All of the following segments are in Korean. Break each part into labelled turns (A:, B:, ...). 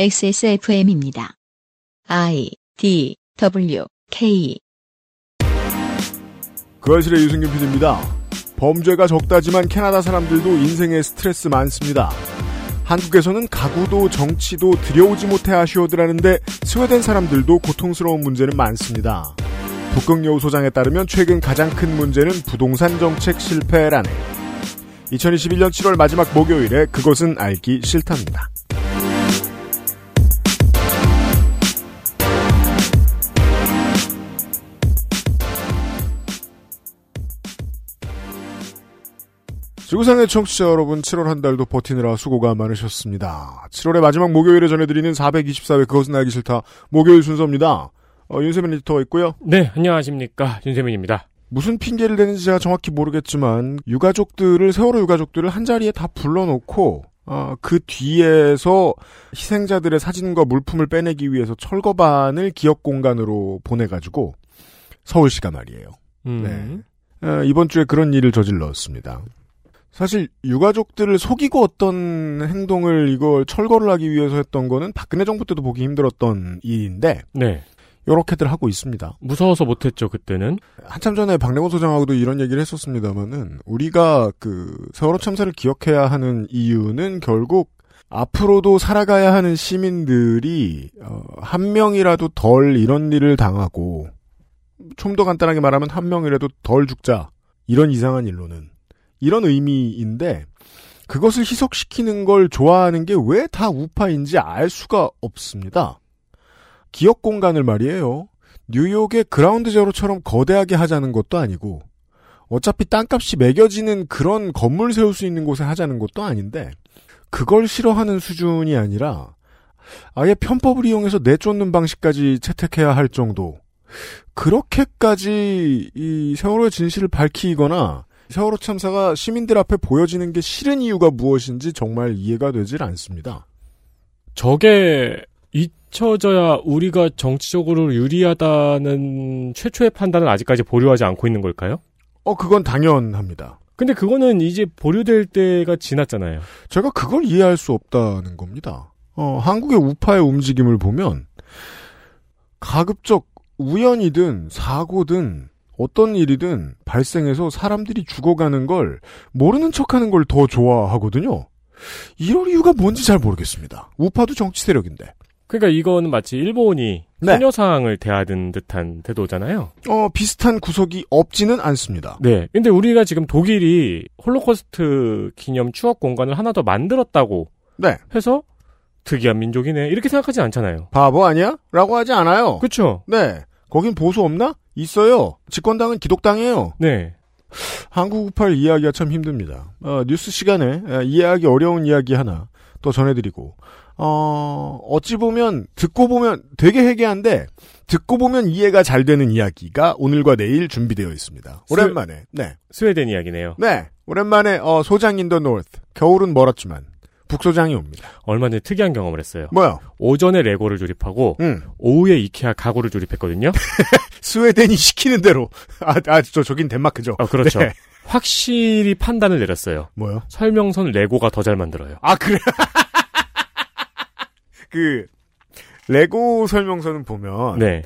A: XSFM입니다. I D W K
B: 그 아실의 유승균 PD입니다. 범죄가 적다지만 캐나다 사람들도 인생에 스트레스 많습니다. 한국에서는 가구도 정치도 들여오지 못해 아쉬워들하는데 스웨덴 사람들도 고통스러운 문제는 많습니다. 북극여우 소장에 따르면 최근 가장 큰 문제는 부동산 정책 실패라네. 2021년 7월 마지막 목요일에 그것은 알기 싫답니다. 지구상의 청취자 여러분, 7월 한 달도 버티느라 수고가 많으셨습니다. 7월의 마지막 목요일에 전해드리는 424회 그것은 알기 싫다 목요일 순서입니다. 어, 윤세민 리터가 있고요.
C: 네, 안녕하십니까. 윤세민입니다.
B: 무슨 핑계를 대는지 제가 정확히 모르겠지만 유가족들을 세월호 유가족들을 한 자리에 다 불러놓고 어, 그 뒤에서 희생자들의 사진과 물품을 빼내기 위해서 철거반을 기억 공간으로 보내가지고 서울시가 말이에요.
C: 음.
B: 네. 어, 이번 주에 그런 일을 저질렀습니다. 사실 유가족들을 속이고 어떤 행동을 이걸 철거를 하기 위해서 했던 거는 박근혜 정부 때도 보기 힘들었던 일인데
C: 네.
B: 요렇게들 하고 있습니다.
C: 무서워서 못했죠, 그때는.
B: 한참 전에 박래곤 소장하고도 이런 얘기를 했었습니다만은 우리가 그 세월호 참사를 기억해야 하는 이유는 결국 앞으로도 살아가야 하는 시민들이 어, 한 명이라도 덜 이런 일을 당하고 좀 더 간단하게 말하면 한 명이라도 덜 죽자 이런 이상한 일로는 이런 의미인데 그것을 희석시키는 걸 좋아하는 게 왜 다 우파인지 알 수가 없습니다. 기억 공간을 말이에요. 뉴욕의 그라운드 제로처럼 거대하게 하자는 것도 아니고 어차피 땅값이 매겨지는 그런 건물 세울 수 있는 곳에 하자는 것도 아닌데 그걸 싫어하는 수준이 아니라 아예 편법을 이용해서 내쫓는 방식까지 채택해야 할 정도 그렇게까지 이 세월호의 진실을 밝히거나 세월호 참사가 시민들 앞에 보여지는 게 싫은 이유가 무엇인지 정말 이해가 되질 않습니다.
C: 저게 잊혀져야 우리가 정치적으로 유리하다는 최초의 판단은 아직까지 보류하지 않고 있는 걸까요?
B: 어, 그건 당연합니다.
C: 근데 그거는 이제 보류될 때가 지났잖아요.
B: 제가 그걸 이해할 수 없다는 겁니다. 어, 한국의 우파의 움직임을 보면 가급적 우연이든 사고든 어떤 일이든 발생해서 사람들이 죽어가는 걸 모르는 척하는 걸 더 좋아하거든요. 이럴 이유가 뭔지 잘 모르겠습니다. 우파도 정치 세력인데.
C: 그러니까 이거는 마치 일본이
B: 네.
C: 소녀상을 대하는 듯한 태도잖아요.
B: 어, 비슷한 구석이 없지는 않습니다.
C: 네. 근데 우리가 지금 독일이 홀로코스트 기념 추억 공간을 하나 더 만들었다고
B: 네.
C: 해서 특이한 민족이네. 이렇게 생각하지 않잖아요.
B: 바보 아니야? 라고 하지 않아요.
C: 그렇죠?
B: 네. 거긴 보수 없나? 있어요. 집권당은 기독당이에요.
C: 네.
B: 한국 우파를 이해하기가 참 힘듭니다. 어, 뉴스 시간에 에, 이해하기 어려운 이야기 하나 또 전해드리고, 어, 어찌 보면, 듣고 보면 되게 해괴한데, 듣고 보면 이해가 잘 되는 이야기가 오늘과 내일 준비되어 있습니다. 오랜만에, 네.
C: 스웨덴 이야기네요.
B: 네. 오랜만에, 어, 소장 in the North. 겨울은 멀었지만, 북소장이 옵니다.
C: 얼마 전에 특이한 경험을 했어요.
B: 뭐요?
C: 오전에 레고를 조립하고
B: 응.
C: 오후에 이케아 가구를 조립했거든요.
B: 스웨덴이 시키는 대로. 아, 아, 저, 저긴 덴마크죠.
C: 아, 그렇죠.
B: 네.
C: 확실히 판단을 내렸어요.
B: 뭐요?
C: 설명서는 레고가 더 잘 만들어요.
B: 아, 그래. 그, 레고 설명서는 보면,
C: 네.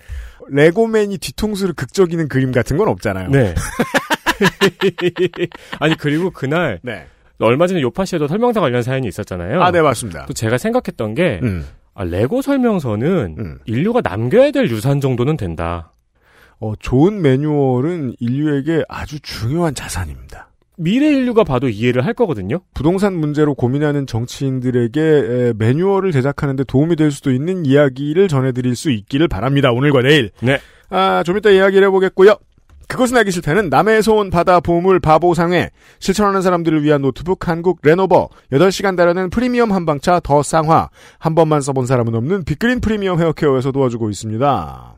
B: 레고맨이 뒤통수를 극적이는 그림 같은 건 없잖아요.
C: 네. 아니 그리고 그날
B: 네.
C: 얼마 전에 요파시에도 설명서 관련 사연이 있었잖아요.
B: 아, 네, 맞습니다.
C: 또 제가 생각했던 게
B: 음.
C: 아, 레고 설명서는
B: 음.
C: 인류가 남겨야 될 유산 정도는 된다.
B: 어, 좋은 매뉴얼은 인류에게 아주 중요한 자산입니다.
C: 미래 인류가 봐도 이해를 할 거거든요.
B: 부동산 문제로 고민하는 정치인들에게 에, 매뉴얼을 제작하는데 도움이 될 수도 있는 이야기를 전해드릴 수 있기를 바랍니다. 오늘과 내일.
C: 네.
B: 아, 좀 이따 이야기를 해보겠고요. 그것은 알기 싫다는 남해에서 온 바다 보물 바보상회, 실천하는 사람들을 위한 노트북 한국 레노버, 8시간 달여낸 프리미엄 한방차 더 쌍화, 한 번만 써본 사람은 없는 빅그린 프리미엄 헤어케어에서 도와주고 있습니다.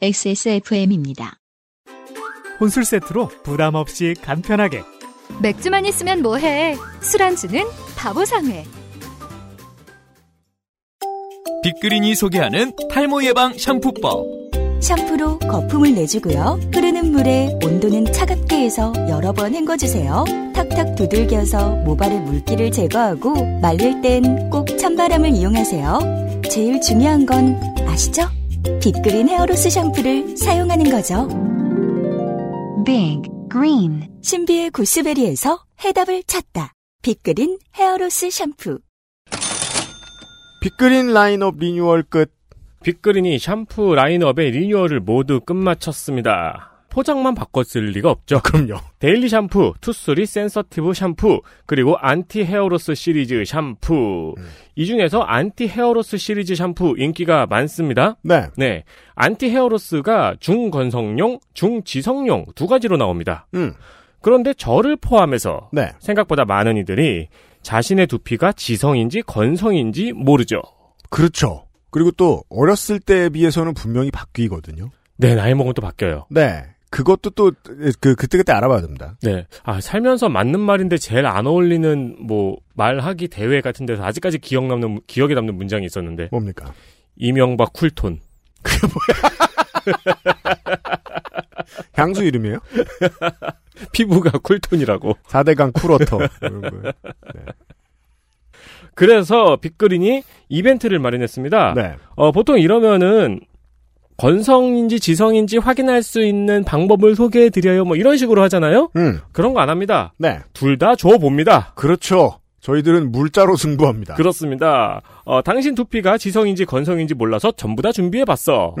A: XSFM입니다.
D: 혼술 세트로 부담 없이 간편하게
E: 맥주만 있으면 뭐해? 술안주는 바보상회.
F: 빅그린이 소개하는 탈모 예방 샴푸법.
G: 샴푸로 거품을 내주고요. 흐르는 물에 온도는 차갑게 해서 여러 번 헹궈주세요. 탁탁 두들겨서 모발의 물기를 제거하고 말릴 땐 꼭 찬바람을 이용하세요. 제일 중요한 건 아시죠? 빅그린 hair loss 샴푸를 사용하는 거죠.
E: Big Green
G: 신비의 구스베리에서 해답을 찾다. 빅그린 hair loss 샴푸.
B: 빅그린 라인업 리뉴얼 끝.
C: 빅그린이 샴푸 라인업의 리뉴얼을 모두 끝마쳤습니다. 포장만 바꿨을 리가 없죠.
B: 그럼요.
C: daily 샴푸, two three sensitive 샴푸, 그리고 anti hair loss 시리즈 샴푸. 이 중에서 anti hair loss 시리즈 샴푸 인기가 많습니다.
B: 네.
C: 네. anti hair loss가 중건성용, 중지성용 두 가지로 나옵니다.
B: 음.
C: 그런데 저를 포함해서
B: 네.
C: 생각보다 많은 이들이 자신의 두피가 지성인지 건성인지 모르죠.
B: 그렇죠. 그리고 또 어렸을 때에 비해서는 분명히 바뀌거든요.
C: 네, 나이 먹으면 또 바뀌어요.
B: 네. 그것도 또 그 그때 그때 알아봐야 됩니다.
C: 네. 아, 살면서 맞는 말인데 제일 안 어울리는 뭐 말하기 대회 같은 데서 아직까지 기억 남는 기억에 남는 문장이 있었는데
B: 뭡니까?
C: 이명박 cool tone.
B: 향수 이름이에요?
C: 피부가 cool tone이라고.
B: 4대강 cool water. 거.
C: 그래서 빅그린이 이벤트를 마련했습니다.
B: 네.
C: 어, 보통 이러면은 건성인지 지성인지 확인할 수 있는 방법을 소개해 드려요. 뭐 이런 식으로 하잖아요.
B: 음.
C: 그런 거 안 합니다.
B: 네.
C: 둘 다 줘 봅니다.
B: 그렇죠. 저희들은 물자로 승부합니다.
C: 그렇습니다. 어, 당신 두피가 지성인지 건성인지 몰라서 전부 다 준비해 봤어.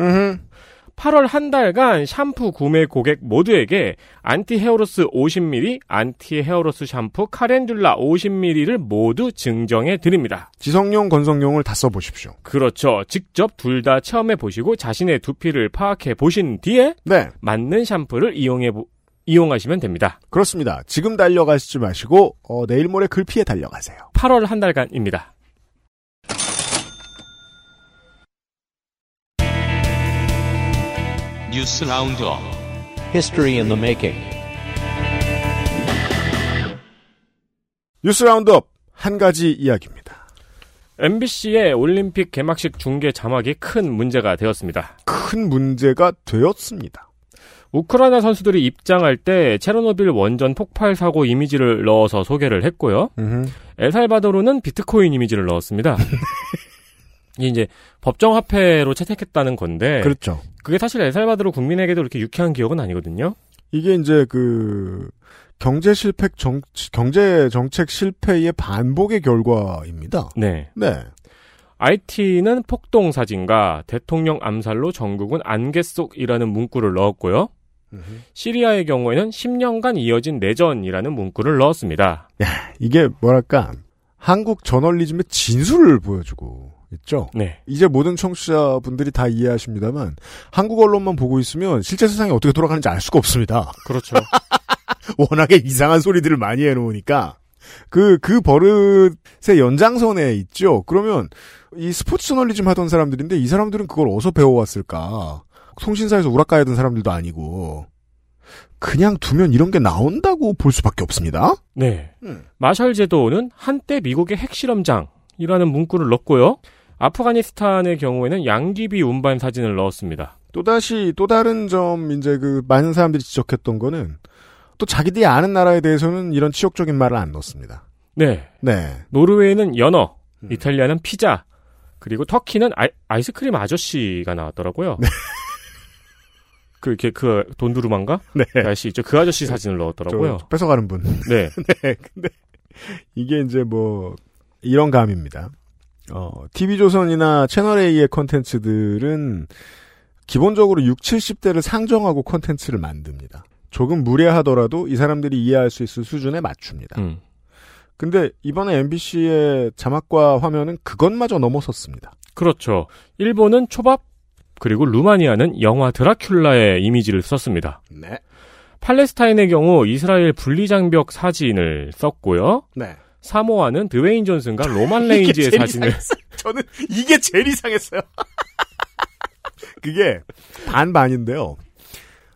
B: 음.
C: 8월 한 달간 샴푸 구매 고객 모두에게 anti hair loss 50ml, anti hair loss 샴푸 calendula 50ml를 모두 증정해 드립니다.
B: 지성용, 건성용을 다 써보십시오.
C: 그렇죠. 직접 둘 다 체험해 보시고 자신의 두피를 파악해 보신 뒤에
B: 네.
C: 맞는 샴푸를 이용해 보, 이용하시면 됩니다.
B: 그렇습니다. 지금 달려가시지 마시고 어, 내일 모레 글피에 달려가세요.
C: 8월 한 달간입니다.
F: 뉴스 roundup
H: History in the making.
B: 뉴스 roundup 한 가지 이야기입니다.
C: MBC의 올림픽 개막식 중계 자막이 큰 문제가 되었습니다.
B: 큰 문제가 되었습니다.
C: 우크라이나 선수들이 입장할 때 체르노빌 원전 폭발 사고 이미지를 넣어서 소개를 했고요. 엘살바도르는 비트코인 이미지를 넣었습니다. 이게 이제 법정 화폐로 채택했다는 건데
B: 그렇죠.
C: 그게 사실 엘살바도르 국민에게도 이렇게 유쾌한 기억은 아니거든요.
B: 이게 이제 그 경제 실패 정 경제 정책 실패의 반복의 결과입니다.
C: 네.
B: 네.
C: IT는 폭동 사진과 대통령 암살로 전국은 안개 속이라는 문구를 넣었고요. 시리아의 경우에는 10년간 이어진 내전이라는 문구를 넣었습니다.
B: 이게 뭐랄까 한국 저널리즘의 진수를 보여주고 있죠.
C: 네.
B: 이제 모든 청취자분들이 다 이해하십니다만 한국 언론만 보고 있으면 실제 세상이 어떻게 돌아가는지 알 수가 없습니다.
C: 그렇죠.
B: 워낙에 이상한 소리들을 많이 해놓으니까 그, 그 버릇의 연장선에 있죠. 그러면 이 스포츠 저널리즘 하던 사람들인데 이 사람들은 그걸 어디서 배워왔을까? 통신사에서 우락가야던 사람들도 아니고 그냥 두면 이런 게 나온다고 볼 수밖에 없습니다.
C: 네.
B: 음.
C: 마셜 제도는 한때 미국의 핵실험장이라는 문구를 넣었고요. 아프가니스탄의 경우에는 양귀비 운반 사진을 넣었습니다.
B: 또다시 또 다른 점 이제 그 많은 사람들이 지적했던 거는 또 자기들이 아는 나라에 대해서는 이런 치욕적인 말을 안 넣습니다.
C: 네.
B: 네.
C: 노르웨이는 연어,
B: 음.
C: 이탈리아는 피자, 그리고 터키는 아 이, 스크림 아저씨가 나왔더라고요. 그, 이렇게, 그, 돈두루만가?
B: 네.
C: 그 아저씨 있죠. 그 아저씨 사진을 넣었더라고요.
B: 저 뺏어가는 분.
C: 네.
B: 네, 근데 이게 이제 뭐 이런 감입니다. 어, TV조선이나 채널A의 컨텐츠들은 기본적으로 6, 70대를 상정하고 컨텐츠를 만듭니다. 조금 무례하더라도 이 사람들이 이해할 수 있을 수준에 맞춥니다.
C: 음.
B: 근데 이번에 MBC의 자막과 화면은 그것마저 넘어섰습니다.
C: 그렇죠. 일본은 초밥, 그리고 루마니아는 영화 드라큘라의 이미지를 썼습니다.
B: 네.
C: 팔레스타인의 경우 이스라엘 분리장벽 사진을 썼고요.
B: 네.
C: 사모아는 드웨인 존슨과 로만 레인즈의 사진을
B: 이상했어요. 저는 이게 제일 이상했어요. 그게 반반인데요.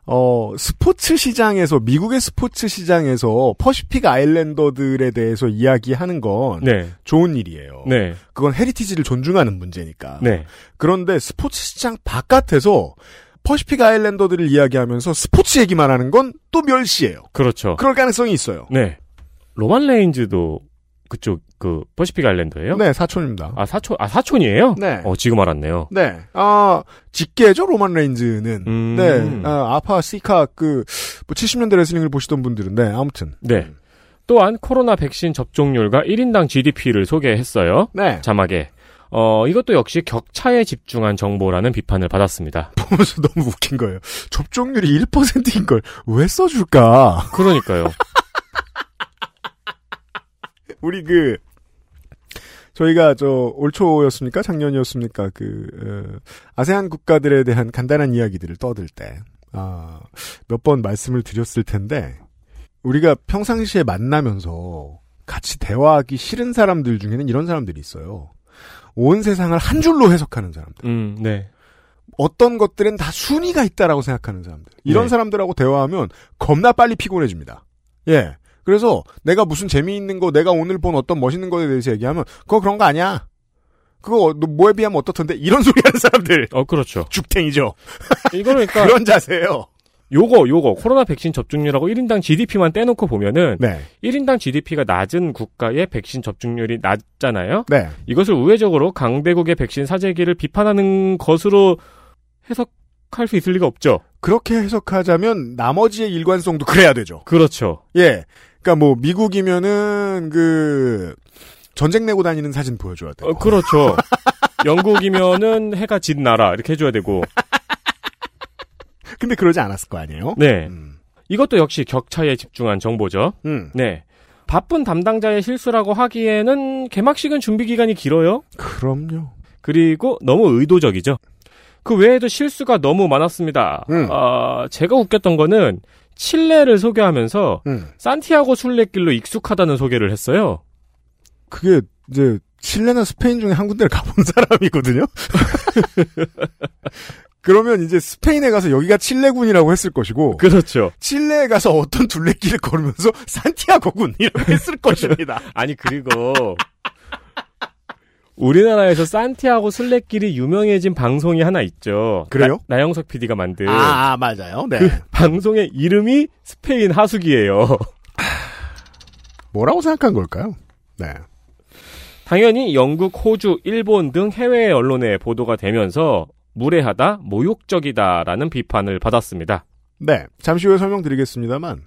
B: 어, 스포츠 시장에서, 미국의 스포츠 시장에서 Pacific Islander들에 대해서 이야기하는 건
C: 네.
B: 좋은 일이에요.
C: 네.
B: 그건 heritage를 존중하는 문제니까.
C: 네.
B: 그런데 스포츠 시장 바깥에서 Pacific Islander들을 이야기하면서 스포츠 얘기만 하는 건 또 멸시예요.
C: 그렇죠.
B: 그럴 가능성이 있어요.
C: 네. 로만 레인즈도 그쪽 그 Pacific Island예요?
B: 네, 사촌입니다.
C: 아 사촌 아 사촌이에요?
B: 네.
C: 어 지금 알았네요.
B: 네. 아, 직계죠, 로만 레인즈는.
C: 음.
B: 네. 아, 아파, 시카, 그, 뭐 70년대 레슬링을 보시던 분들은, 네, 아무튼.
C: 네. 또한 코로나 백신 접종률과 1인당 GDP를 소개했어요.
B: 네.
C: 자막에. 어, 이것도 역시 격차에 집중한 정보라는 비판을 받았습니다.
B: 보면서 너무 웃긴 거예요. 접종률이 1%인 걸 왜 써줄까?
C: 그러니까요.
B: 우리 그, 저희가 저, 올 초였습니까? 작년이었습니까? 그, 어, 아세안 국가들에 대한 간단한 이야기들을 떠들 때, 아, 몇 번 말씀을 드렸을 텐데, 우리가 평상시에 만나면서 같이 대화하기 싫은 사람들 중에는 이런 사람들이 있어요. 온 세상을 한 줄로 해석하는 사람들.
C: 음, 네.
B: 어떤 것들은 다 순위가 있다라고 생각하는 사람들. 이런
C: 네.
B: 사람들하고 대화하면 겁나 빨리 피곤해집니다. 예. 그래서 내가 무슨 재미있는 거, 내가 오늘 본 어떤 멋있는 거에 대해서 얘기하면 그거 그런 거 아니야. 그거 너 뭐에 비하면 어떻던데 이런 소리 하는 사람들
C: 어, 그렇죠.
B: 죽탱이죠.
C: 이거는 그러니까
B: 그런 자세예요.
C: 요거 요거 코로나 백신 접종률하고 1인당 GDP만 떼놓고 보면은
B: 네.
C: 1인당 GDP가 낮은 국가의 백신 접종률이 낮잖아요.
B: 네.
C: 이것을 우회적으로 강대국의 백신 사재기를 비판하는 것으로 해석할 수 있을 리가 없죠.
B: 그렇게 해석하자면 나머지의 일관성도 그래야 되죠.
C: 그렇죠.
B: 예. 그러니까 뭐 미국이면은 그 전쟁 내고 다니는 사진 보여줘야 돼요.
C: 어, 그렇죠. 영국이면은 해가 진 나라 이렇게 해줘야 되고.
B: 근데 그러지 않았을 거 아니에요?
C: 네.
B: 음.
C: 이것도 역시 격차에 집중한 정보죠.
B: 음.
C: 네. 바쁜 담당자의 실수라고 하기에는 개막식은 준비 기간이 길어요.
B: 그럼요.
C: 그리고 너무 의도적이죠. 그 외에도 실수가 너무 많았습니다.
B: 음.
C: 아, 제가 웃겼던 거는 칠레를 소개하면서
B: 음.
C: 산티아고 순례길로 익숙하다는 소개를 했어요.
B: 그게 이제 칠레나 스페인 중에 한 군데를 가본 사람이거든요. 그러면 이제 스페인에 가서 여기가 칠레군이라고 했을 것이고
C: 그렇죠.
B: 칠레에 가서 어떤 둘레길을 걸으면서 산티아고군 이라고 했을 것입니다.
C: 아니 그리고 우리나라에서 산티아고 순례길이 유명해진 방송이 하나 있죠.
B: 그래요?
C: 나, 영석 PD가 만든
B: 아 맞아요. 네.
C: 그 방송의 이름이 스페인 하수기예요.
B: 뭐라고 생각한 걸까요? 네.
C: 당연히 영국, 호주, 일본 등 해외 언론에 보도가 되면서 무례하다, 모욕적이다라는 비판을 받았습니다.
B: 네. 잠시 후에 설명드리겠습니다만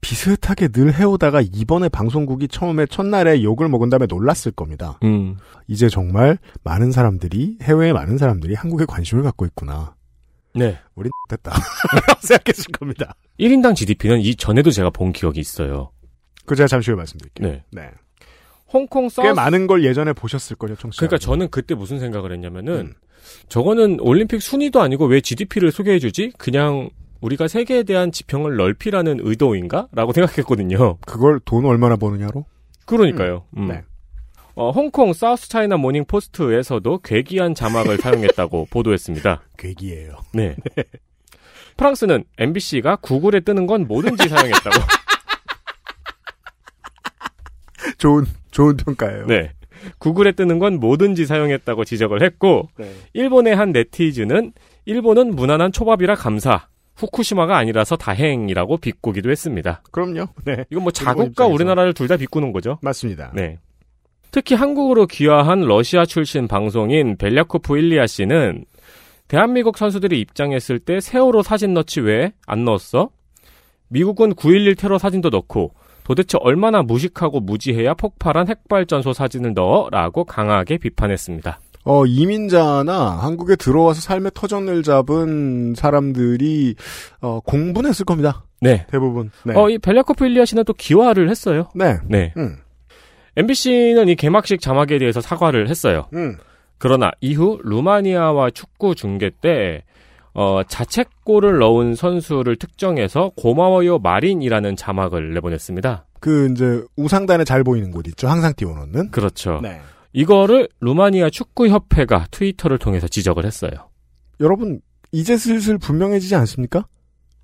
B: 비슷하게 늘 해오다가 이번에 방송국이 처음에 첫날에 욕을 먹은 다음에 놀랐을 겁니다.
C: 음.
B: 이제 정말 많은 사람들이 해외의 많은 사람들이 한국에 관심을 갖고 있구나.
C: 네.
B: 우린 됐다. 생각했을 겁니다.
C: 1인당 GDP는 이 전에도 제가 본 기억이 있어요.
B: 그 제가 잠시 후에 말씀드릴게요.
C: 네.
B: 네.
C: 홍콩
B: 꽤
C: 사우스
B: 많은 걸 예전에 보셨을 거죠, 청취자.
C: 그러니까 저는 그때 무슨 생각을 했냐면은
B: 음.
C: 저거는 올림픽 순위도 아니고 왜 GDP를 소개해 주지? 그냥 우리가 세계에 대한 지평을 넓히라는 의도인가? 라고 생각했거든요.
B: 그걸 돈 얼마나 버느냐로?
C: 그러니까요. 음.
B: 네.
C: 어, 홍콩 사우스 차이나 모닝 포스트에서도 괴기한 자막을 사용했다고 보도했습니다.
B: 괴기예요.
C: 네. 프랑스는 MBC가 구글에 뜨는 건 뭐든지 사용했다고.
B: 좋은 좋은 평가예요.
C: 네. 구글에 뜨는 건 뭐든지 사용했다고 지적을 했고,
B: 네.
C: 일본의 한 네티즌은 일본은 무난한 초밥이라 감사. 후쿠시마가 아니라서 다행이라고 비꼬기도 했습니다.
B: 그럼요. 네.
C: 이건 뭐 자국과. 우리나라를 둘 다 비꼬는 거죠.
B: 맞습니다.
C: 네. 특히 한국으로 귀화한 러시아 출신 방송인 벨야코프 일리아 씨는 대한민국 선수들이 입장했을 때 세월호 사진 넣지 왜 안 넣었어? 미국은 9.11 테러 사진도 넣고 도대체 얼마나 무식하고 무지해야 폭발한 핵발전소 사진을 넣어? 라고 강하게 비판했습니다.
B: 어, 이민자나 한국에 들어와서 삶의 터전을 잡은 사람들이 어, 공분했을 겁니다.
C: 네.
B: 대부분. 네.
C: 어, 이 벨야코프 일리아 씨는 또 기화를 했어요.
B: 네.
C: 네.
B: 음.
C: MBC는 이 개막식 자막에 대해서 사과를 했어요.
B: 음.
C: 그러나 이후 루마니아와 축구 중계 때 어, 자책골을 넣은 선수를 특정해서 고마워요 마린이라는 자막을 내보냈습니다.
B: 그 이제 우상단에 잘 보이는 곳 있죠. 항상 띄워놓는.
C: 그렇죠.
B: 네.
C: 이거를 루마니아 축구협회가 트위터를 통해서 지적을 했어요.
B: 여러분 이제 슬슬 분명해지지 않습니까?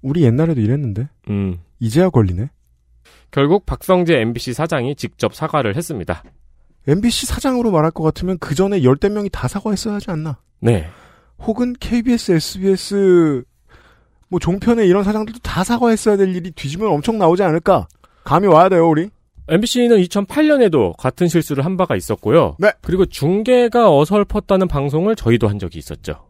B: 우리 옛날에도 이랬는데
C: 음,
B: 이제야 걸리네.
C: 결국 박성재 MBC 사장이 직접 사과를 했습니다.
B: MBC 사장으로 말할 것 같으면 그 전에 열대 명이 다 사과했어야 하지 않나?
C: 네.
B: 혹은 KBS, SBS 뭐 종편에 이런 사장들도 다 사과했어야 될 일이 뒤지면 엄청 나오지 않을까? 감이 와야 돼요, 우리.
C: MBC는 2008년에도 같은 실수를 한 바가 있었고요.
B: 네.
C: 그리고 중계가 어설펐다는 방송을 저희도 한 적이 있었죠.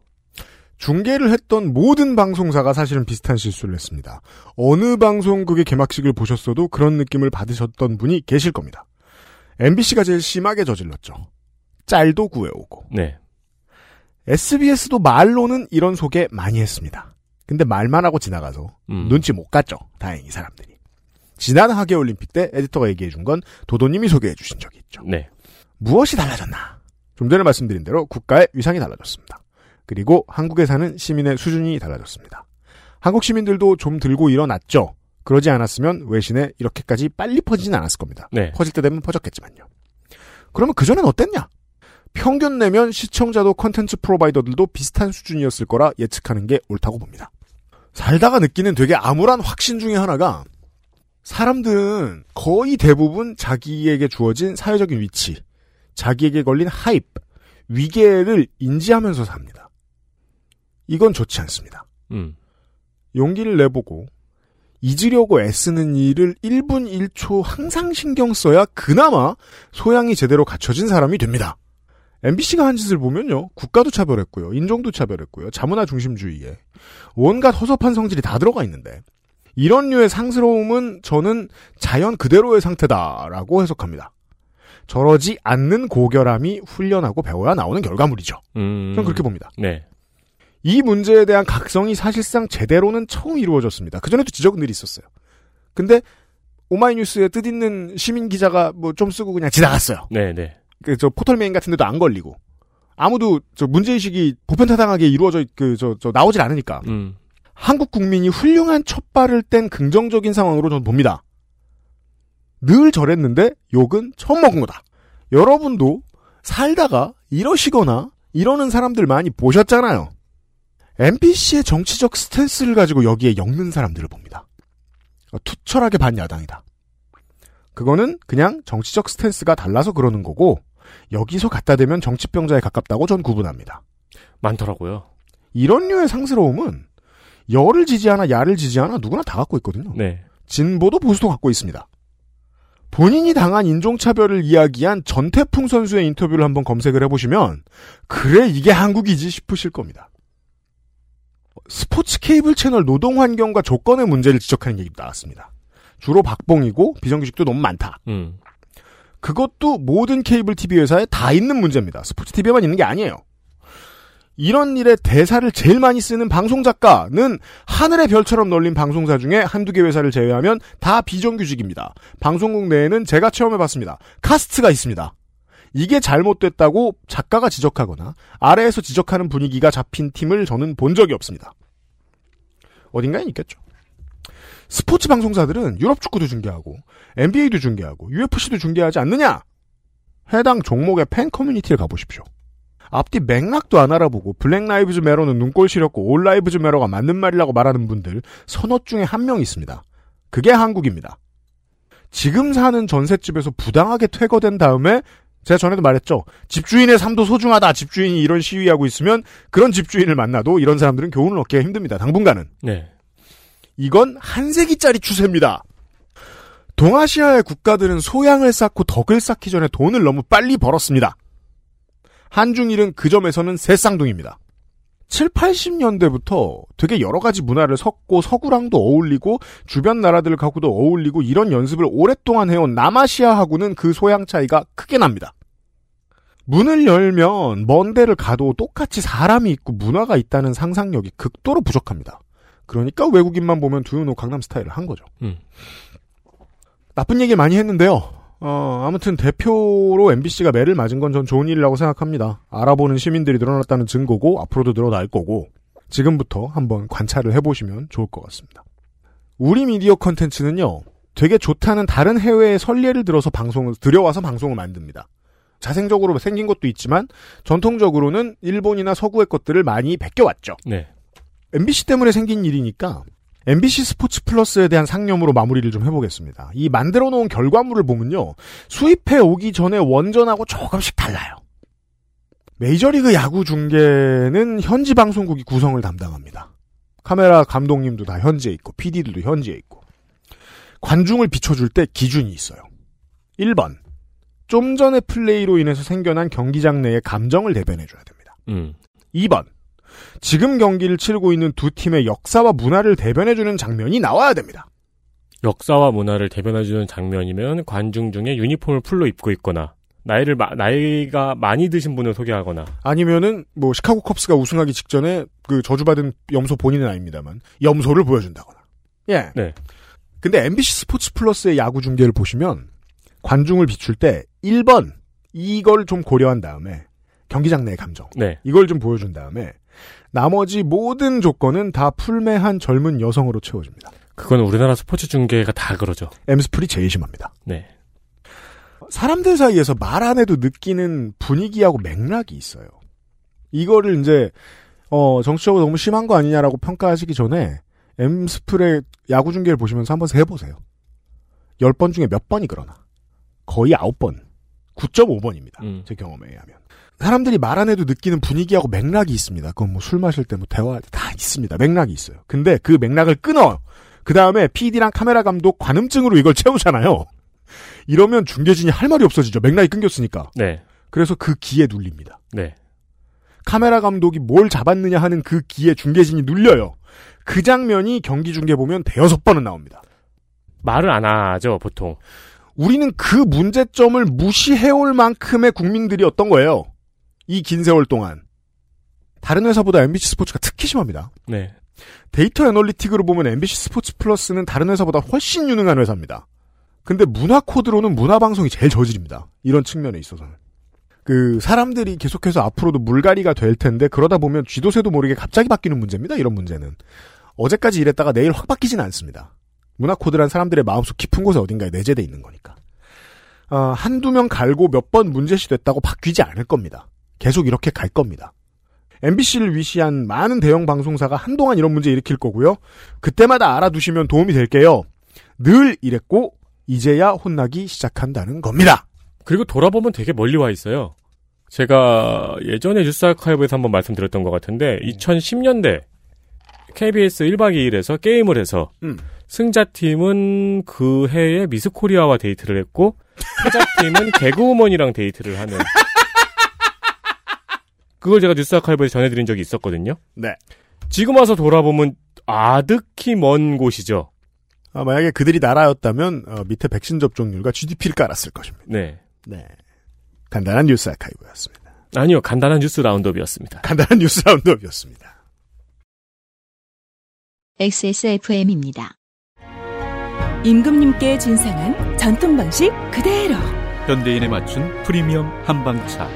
B: 중계를 했던 모든 방송사가 사실은 비슷한 실수를 했습니다. 어느 방송국의 개막식을 보셨어도 그런 느낌을 받으셨던 분이 계실 겁니다. MBC가 제일 심하게 저질렀죠. 짤도 구해오고.
C: 네.
B: SBS도 말로는 이런 소개 많이 했습니다. 근데 말만 하고 지나가서
C: 음.
B: 눈치 못 갔죠. 다행히 사람들이. 지난 하계 올림픽 때 에디터가 얘기해 준 건 도도님이 소개해 주신 적이 있죠.
C: 네.
B: 무엇이 달라졌나? 좀 전에 말씀드린 대로 국가의 위상이 달라졌습니다. 그리고 한국에 사는 시민의 수준이 달라졌습니다. 한국 시민들도 좀 들고 일어났죠. 그러지 않았으면 외신에 이렇게까지 빨리 퍼지진 않았을 겁니다.
C: 네.
B: 퍼질 때 되면 퍼졌겠지만요. 그러면 그전엔 어땠냐? 평균 내면 시청자도 컨텐츠 프로바이더들도 비슷한 수준이었을 거라 예측하는 게 옳다고 봅니다. 살다가 느끼는 되게 암울한 확신 중에 하나가 사람들은 거의 대부분 자기에게 주어진 사회적인 위치, 자기에게 걸린 하입, 위계를 인지하면서 삽니다. 이건 좋지 않습니다.
C: 음.
B: 용기를 내보고 잊으려고 애쓰는 일을 1분 1초 항상 신경 써야 그나마 소양이 제대로 갖춰진 사람이 됩니다. MBC가 한 짓을 보면요. 국가도 차별했고요. 인종도 차별했고요. 자문화 중심주의에 온갖 허접한 성질이 다 들어가 있는데 이런 류의 상스러움은 저는 자연 그대로의 상태다라고 해석합니다. 저러지 않는 고결함이 훈련하고 배워야 나오는 결과물이죠.
C: 음.
B: 저는 그렇게 봅니다.
C: 네.
B: 이 문제에 대한 각성이 사실상 제대로는 처음 이루어졌습니다. 그전에도 지적은 늘 있었어요. 근데 오마이뉴스에 뜻있는 시민 기자가 뭐 좀 쓰고 그냥 지나갔어요.
C: 네, 네.
B: 그 저 포털 메인 같은 데도 안 걸리고 아무도 저 문제의식이 보편타당하게 이루어져 그 저 저 나오질 않으니까
C: 음.
B: 한국 국민이 훌륭한 첫 발을 뗀 긍정적인 상황으로 저는 봅니다. 늘 저랬는데 욕은 처음 먹은 거다. 여러분도 살다가 이러시거나 이러는 사람들 많이 보셨잖아요. MBC의 정치적 stance를 가지고 여기에 엮는 사람들을 봅니다. 어, 투철하게 반야당이다. 그거는 그냥 정치적 stance가 달라서 그러는 거고 여기서 갖다 대면 정치병자에 가깝다고 전 구분합니다.
C: 많더라고요.
B: 이런 류의 상스러움은 여를 지지하나 야를 지지하나 누구나 다 갖고 있거든요.
C: 네.
B: 진보도 보수도 갖고 있습니다. 본인이 당한 인종차별을 이야기한 전태풍 선수의 인터뷰를 한번 검색을 해보시면 그래 이게 한국이지 싶으실 겁니다. 스포츠 케이블 채널 노동 환경과 조건의 문제를 지적하는 얘기도 나왔습니다. 주로 박봉이고 비정규직도 너무 많다.
C: 음.
B: 그것도 모든 케이블 TV 회사에 다 있는 문제입니다. 스포츠 TV에만 있는 게 아니에요. 이런 일에 대사를 제일 많이 쓰는 방송 작가는 하늘의 별처럼 널린 방송사 중에 한두 개 회사를 제외하면 다 비정규직입니다. 방송국 내에는 제가 체험해봤습니다. 카스트가 있습니다. 이게 잘못됐다고 작가가 지적하거나 아래에서 지적하는 분위기가 잡힌 팀을 저는 본 적이 없습니다. 어딘가에 있겠죠. 스포츠 방송사들은 유럽 축구도 중계하고 NBA도 중계하고 UFC도 중계하지 않느냐? 해당 종목의 팬 커뮤니티를 가보십시오. 앞뒤 맥락도 안 알아보고 Black Lives Matter는 눈꼴 시렸고 All Lives Matter가 맞는 말이라고 말하는 분들 서넛 중에 한 명 있습니다. 그게 한국입니다. 지금 사는 전셋집에서 부당하게 퇴거된 다음에 제가 전에도 말했죠. 집주인의 삶도 소중하다. 집주인이 이런 시위하고 있으면 그런 집주인을 만나도 이런 사람들은 교훈을 얻기가 힘듭니다. 당분간은.
C: 네.
B: 이건 한 세기짜리 추세입니다. 동아시아의 국가들은 소양을 쌓고 덕을 쌓기 전에 돈을 너무 빨리 벌었습니다. 한중일은 그 점에서는 새쌍둥입니다. 7, 80년대부터 되게 여러 가지 문화를 섞고 서구랑도 어울리고 주변 나라들하고도 어울리고 이런 연습을 오랫동안 해온 남아시아하고는 그 소양 차이가 크게 납니다. 문을 열면 먼 데를 가도 똑같이 사람이 있고 문화가 있다는 상상력이 극도로 부족합니다. 그러니까 외국인만 보면 두유노 강남 스타일을 한 거죠.
C: 음.
B: 나쁜 얘기 많이 했는데요. 어, 아무튼 대표로 MBC가 매를 맞은 건 전 좋은 일이라고 생각합니다. 알아보는 시민들이 늘어났다는 증거고 앞으로도 늘어날 거고 지금부터 한번 관찰을 해보시면 좋을 것 같습니다. 우리 미디어 컨텐츠는요. 되게 좋다는 다른 해외의 선례를 들어서 방송을 들여와서 방송을 만듭니다. 자생적으로 생긴 것도 있지만 전통적으로는 일본이나 서구의 것들을 많이 베껴왔죠.
C: 네.
B: MBC 때문에 생긴 일이니까 MBC 스포츠 플러스에 대한 상념으로 마무리를 좀 해보겠습니다. 이 만들어 놓은 결과물을 보면요. 수입해 오기 전에 원전하고 조금씩 달라요. 메이저리그 야구 중계는 현지 방송국이 구성을 담당합니다. 카메라 감독님도 다 현지에 있고 PD들도 현지에 있고 관중을 비춰줄 때 기준이 있어요. 1번. 좀 전의 플레이로 인해서 생겨난 경기장 내의 감정을 대변해줘야 됩니다.
C: 음.
B: 2번. 지금 경기를 치르고 있는 두 팀의 역사와 문화를 대변해주는 장면이 나와야 됩니다.
C: 역사와 문화를 대변해주는 장면이면 관중 중에 유니폼을 full로 입고 있거나 나이를 마- 나이가 많이 드신 분을 소개하거나
B: 아니면은 뭐 시카고 컵스가 우승하기 직전에 그 저주받은 염소 본인은 아닙니다만 염소를 보여준다거나. 예.
C: 네.
B: 근데 MBC 스포츠 플러스의 야구 중계를 보시면 관중을 비출 때 1번 이걸 좀 고려한 다음에 경기장 내의 감정
C: 네.
B: 이걸 좀 보여준 다음에 나머지 모든 조건은 다 풀매한 젊은 여성으로 채워집니다.
C: 그건 우리나라 스포츠 중계가 다 그러죠.
B: 엠스플이 제일 심합니다.
C: 네.
B: 사람들 사이에서 말 안 해도 느끼는 분위기하고 맥락이 있어요. 이거를 이제 어 정치적으로 너무 심한 거 아니냐라고 평가하시기 전에 엠스플의 야구 중계를 보시면서 한번 세보세요. 10번 중에 몇 번이 그러나. 거의 9번. 9.5번입니다.
C: 음.
B: 제 경험에 의하면. 사람들이 말 안 해도 느끼는 분위기하고 맥락이 있습니다. 그건 뭐 술 마실 때 뭐 대화할 때다 있습니다. 맥락이 있어요. 근데 그 맥락을 끊어. 그 다음에 PD랑 카메라 감독 관음증으로 이걸 채우잖아요. 이러면 중계진이 할 말이 없어지죠. 맥락이 끊겼으니까.
C: 네.
B: 그래서 그 기에 눌립니다.
C: 네.
B: 카메라 감독이 뭘 잡았느냐 하는 그 기에 중계진이 눌려요. 그 장면이 경기 중계 보면 대여섯 번은 나옵니다.
C: 말을 안 하죠, 보통.
B: 우리는 그 문제점을 무시해올 만큼의 국민들이었던 거예요. 이 긴 세월 동안. 다른 회사보다 MBC 스포츠가 특히 심합니다.
C: 네.
B: 데이터 analytic으로 보면 MBC 스포츠 플러스는 다른 회사보다 훨씬 유능한 회사입니다. 근데 문화 코드로는 문화 방송이 제일 저질입니다. 이런 측면에 있어서는. 그 사람들이 계속해서 앞으로도 물갈이가 될 텐데 그러다 보면 쥐도 새도 모르게 갑자기 바뀌는 문제입니다. 이런 문제는. 어제까지 이랬다가 내일 확 바뀌지는 않습니다. 문화 코드란 사람들의 마음속 깊은 곳에 어딘가에 내재돼 있는 거니까. 아, 한두 명 갈고 몇 번 문제시 됐다고 바뀌지 않을 겁니다. 계속 이렇게 갈 겁니다. MBC를 위시한 많은 대형 방송사가 한동안 이런 문제 일으킬 거고요. 그때마다 알아두시면 도움이 될게요. 늘 이랬고 이제야 혼나기 시작한다는 겁니다.
C: 그리고 돌아보면 되게 멀리 와 있어요. 제가 예전에 뉴스 archive에서 한번 말씀드렸던 것 같은데 2010년대 KBS 1박 2일에서 게임을 해서
B: 음.
C: 승자팀은 그 해에 미스 코리아와 데이트를 했고 패자팀은 개그우먼이랑 데이트를 하는 그걸 제가 뉴스 archive에서 전해드린 적이 있었거든요.
B: 네.
C: 지금 와서 돌아보면 아득히 먼 곳이죠.
B: 아, 만약에 그들이 나라였다면 어, 밑에 백신 접종률과 GDP를 깔았을 것입니다.
C: 네.
B: 네. 간단한 뉴스 archive였습니다.
C: 아니요, 간단한 뉴스 roundup이었습니다.
B: 간단한 뉴스 roundup이었습니다.
A: XSFM입니다.
G: 임금님께 진상한 전통 방식 그대로.
D: 현대인에 맞춘 프리미엄 한방차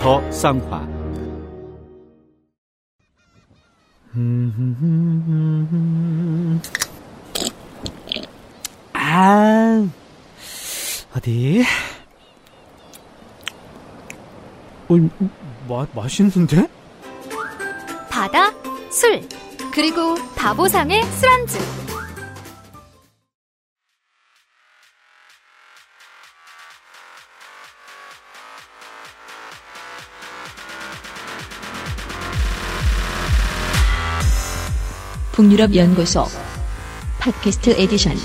D: 더 쌍화 아 어디 어, 마, 맛있는데?
I: 바다, 술, 그리고 바보상의 술안주.
A: 북유럽 연구소 팟캐스트 에디션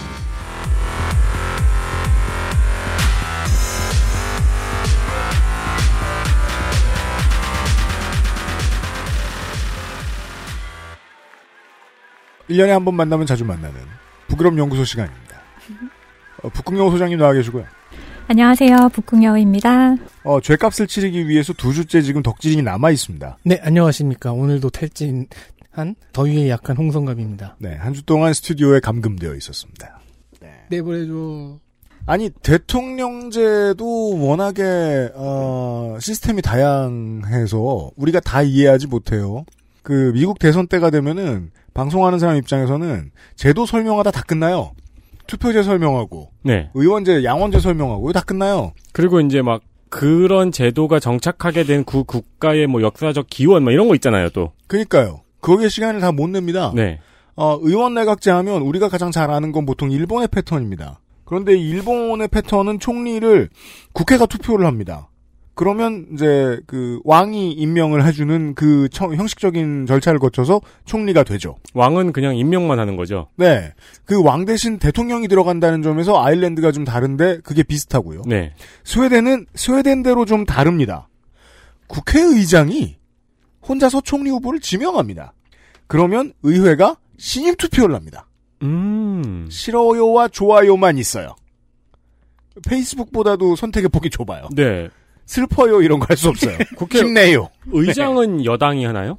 B: 일년에 한 번 만나면 자주 만나는 부끄럼 연구소 시간입니다. 어, 북극여우 소장님 나와 계시고요.
J: 안녕하세요. 북궁여우입니다.
B: 어, 죄값을 치르기 위해서 두 주째 지금 덕질인이 남아 있습니다.
K: 네, 안녕하십니까. 오늘도 탈진 한 더위에 약한 홍성갑입니다.
B: 네, 한 주 동안 스튜디오에 감금되어 있었습니다.
K: 내보내줘.
B: 아니 대통령제도 워낙에 어, 시스템이 다양해서 우리가 다 이해하지 못해요. 그 미국 대선 때가 되면은 방송하는 사람 입장에서는 제도 설명하다 다 끝나요. 투표제 설명하고
C: 네.
B: 의원제, 양원제 설명하고 다 끝나요.
C: 그리고 이제 막 그런 제도가 정착하게 된 그 국가의 뭐 역사적 기원 막 이런 거 있잖아요, 또.
B: 그러니까요. 거기에 시간을 다 못 냅니다.
C: 네.
B: 어, 의원 내각제 하면 우리가 가장 잘 아는 건 보통 일본의 패턴입니다. 그런데 이 일본의 패턴은 총리를 국회가 투표를 합니다. 그러면 이제 그 왕이 임명을 해주는 그 청- 형식적인 절차를 거쳐서 총리가 되죠.
C: 왕은 그냥 임명만 하는 거죠.
B: 네. 그 왕 대신 대통령이 들어간다는 점에서 아일랜드가 좀 다른데 그게 비슷하고요.
C: 네.
B: 스웨덴은 스웨덴대로 좀 다릅니다. 국회의장이 혼자서 총리 후보를 지명합니다. 그러면 의회가 신임 투표를 합니다.
C: 음.
B: 싫어요와 좋아요만 있어요. 페이스북보다도 선택의 폭이 좁아요.
C: 네.
B: 슬퍼요 이런 거 할 수 없어요.
C: 국회
B: 힘내요.
C: 의장은 여당이 하나요?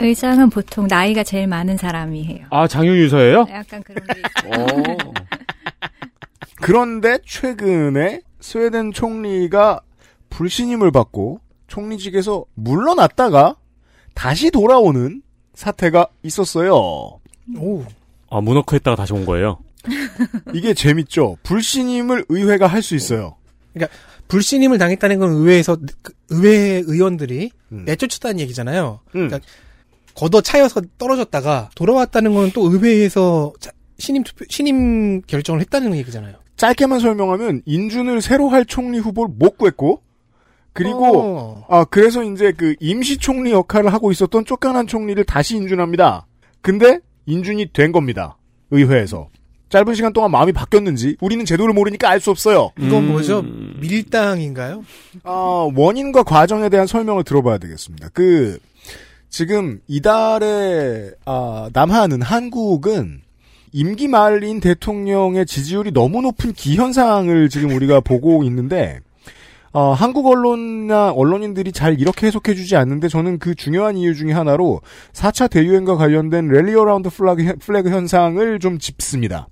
J: 의장은 보통 나이가 제일 많은 사람이 해요.
C: 아, 장유유서예요?
J: 약간 그런 게 있어요.
C: 어.
B: 그런데 최근에 스웨덴 총리가 불신임을 받고 총리직에서 물러났다가 다시 돌아오는 사태가 있었어요.
K: 오.
C: 아, 문어크 했다가 다시 온 거예요?
B: 이게 재밌죠. 불신임을 의회가 할 수 있어요.
K: 그러니까 불신임을 당했다는 건 의회에서 그 의회 의원들이
B: 음.
K: 내쫓았다는 얘기잖아요.
B: 음.
K: 그러니까 걷어 차여서 떨어졌다가 돌아왔다는 건 또 의회에서 자- 신임 투표 신임 결정을 했다는 얘기잖아요.
B: 짧게만 설명하면 인준을 새로 할 총리 후보를 못 구했고 그리고
K: 어.
B: 아 그래서 이제 그 임시 총리 역할을 하고 있었던 쫓겨난 총리를 다시 인준합니다. 근데 인준이 된 겁니다. 의회에서 짧은 시간 동안 마음이 바뀌었는지 우리는 제도를 모르니까 알 수 없어요.
K: 이건
C: 음.
K: 뭐죠? 밀당인가요?
B: 아, 원인과 과정에 대한 설명을 들어봐야 되겠습니다. 그, 지금 이달에, 아, 남한은, 한국은 임기 말인 대통령의 지지율이 너무 높은 기현상을 지금 우리가 보고 있는데, 어, 한국 언론이나 언론인들이 잘 이렇게 해석해주지 않는데 저는 그 중요한 이유 중에 하나로 4차 대유행과 관련된 rally around flag, flag 현상을 좀 짚습니다.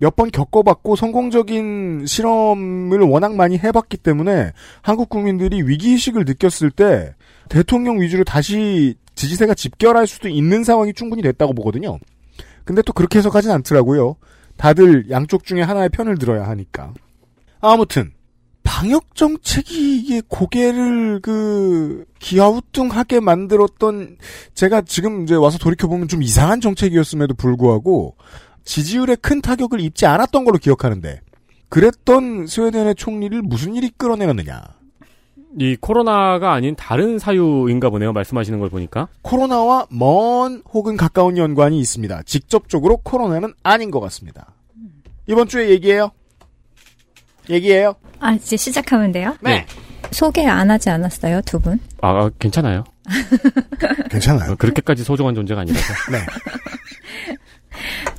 B: 몇 번 겪어봤고 성공적인 실험을 워낙 많이 해봤기 때문에 한국 국민들이 위기의식을 느꼈을 때 대통령 위주로 다시 지지세가 집결할 수도 있는 상황이 충분히 됐다고 보거든요. 근데 또 그렇게 해석하진 않더라고요. 다들 양쪽 중에 하나의 편을 들어야 하니까. 아무튼 방역 정책이 이게 고개를 그 기아우뚱하게 만들었던 제가 지금 이제 와서 돌이켜 보면 좀 이상한 정책이었음에도 불구하고 지지율에 큰 타격을 입지 않았던 걸로 기억하는데 그랬던 스웨덴의 총리를 무슨 일이 끌어내렸느냐.
C: 이 코로나가 아닌 다른 사유인가 보네요. 말씀하시는 걸 보니까.
B: 코로나와 먼 혹은 가까운 연관이 있습니다. 직접적으로 코로나는 아닌 것 같습니다. 이번 주에 얘기해요. 얘기해요.
J: 아, 이제 시작하면 돼요?
B: 네.
J: 소개 안 하지 않았어요, 두 분?
C: 아, 괜찮아요.
B: 괜찮아요.
C: 어, 그렇게까지 소중한 존재가 아니라서.
B: 네.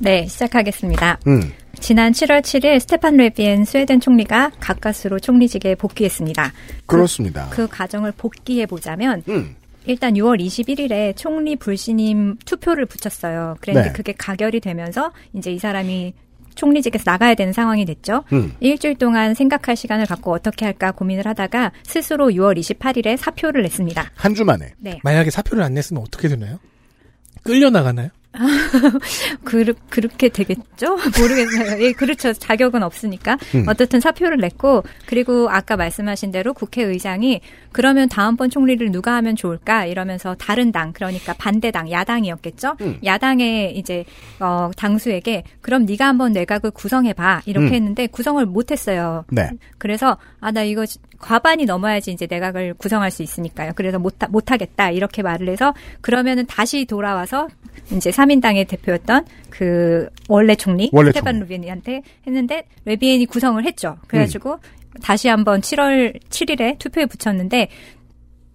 J: 네, 시작하겠습니다.
B: 음.
J: 지난 7월 7일 스테판 뢰벤 스웨덴 총리가 가까스로 총리직에 복귀했습니다.
B: 그렇습니다.
J: 그 과정을 복기해 보자면
B: 음.
J: 일단 6월 21일에 총리 불신임 투표를 붙였어요. 그런데
B: 네.
J: 그게 가결이 되면서 이제 이 사람이 총리직에서 나가야 되는 상황이 됐죠.
B: 음.
J: 일주일 동안 생각할 시간을 갖고 어떻게 할까 고민을 하다가 스스로 6월 28일에 사표를 냈습니다.
B: 한 주 만에.
J: 네.
K: 만약에 사표를 안 냈으면 어떻게 되나요? 끌려 나가나요?
J: 그, 그렇게 되겠죠? 모르겠어요. 예, 그렇죠. 자격은 없으니까.
K: 음.
J: 어쨌든 사표를 냈고, 그리고 아까 말씀하신 대로 국회의장이 그러면 다음번 총리를 누가 하면 좋을까? 이러면서 다른 당, 그러니까 반대당, 야당이었겠죠?
L: 음.
J: 야당의 이제, 어, 당수에게 그럼 네가 한번 내각을 구성해봐. 이렇게
L: 음.
J: 했는데 구성을 못했어요.
B: 네.
J: 그래서 아 나 이거 과반이 넘어야지 이제 내각을 구성할 수 있으니까요. 그래서 못 못하겠다 이렇게 말을 해서 그러면은 다시 돌아와서 이제 3인당의 대표였던 그 원래 총리
L: 원래
J: 스테반
L: 총리.
J: 루비엔한테 했는데 레비엔이 구성을 했죠. 그래가지고 다시 한번 7월 7일에 투표에 붙였는데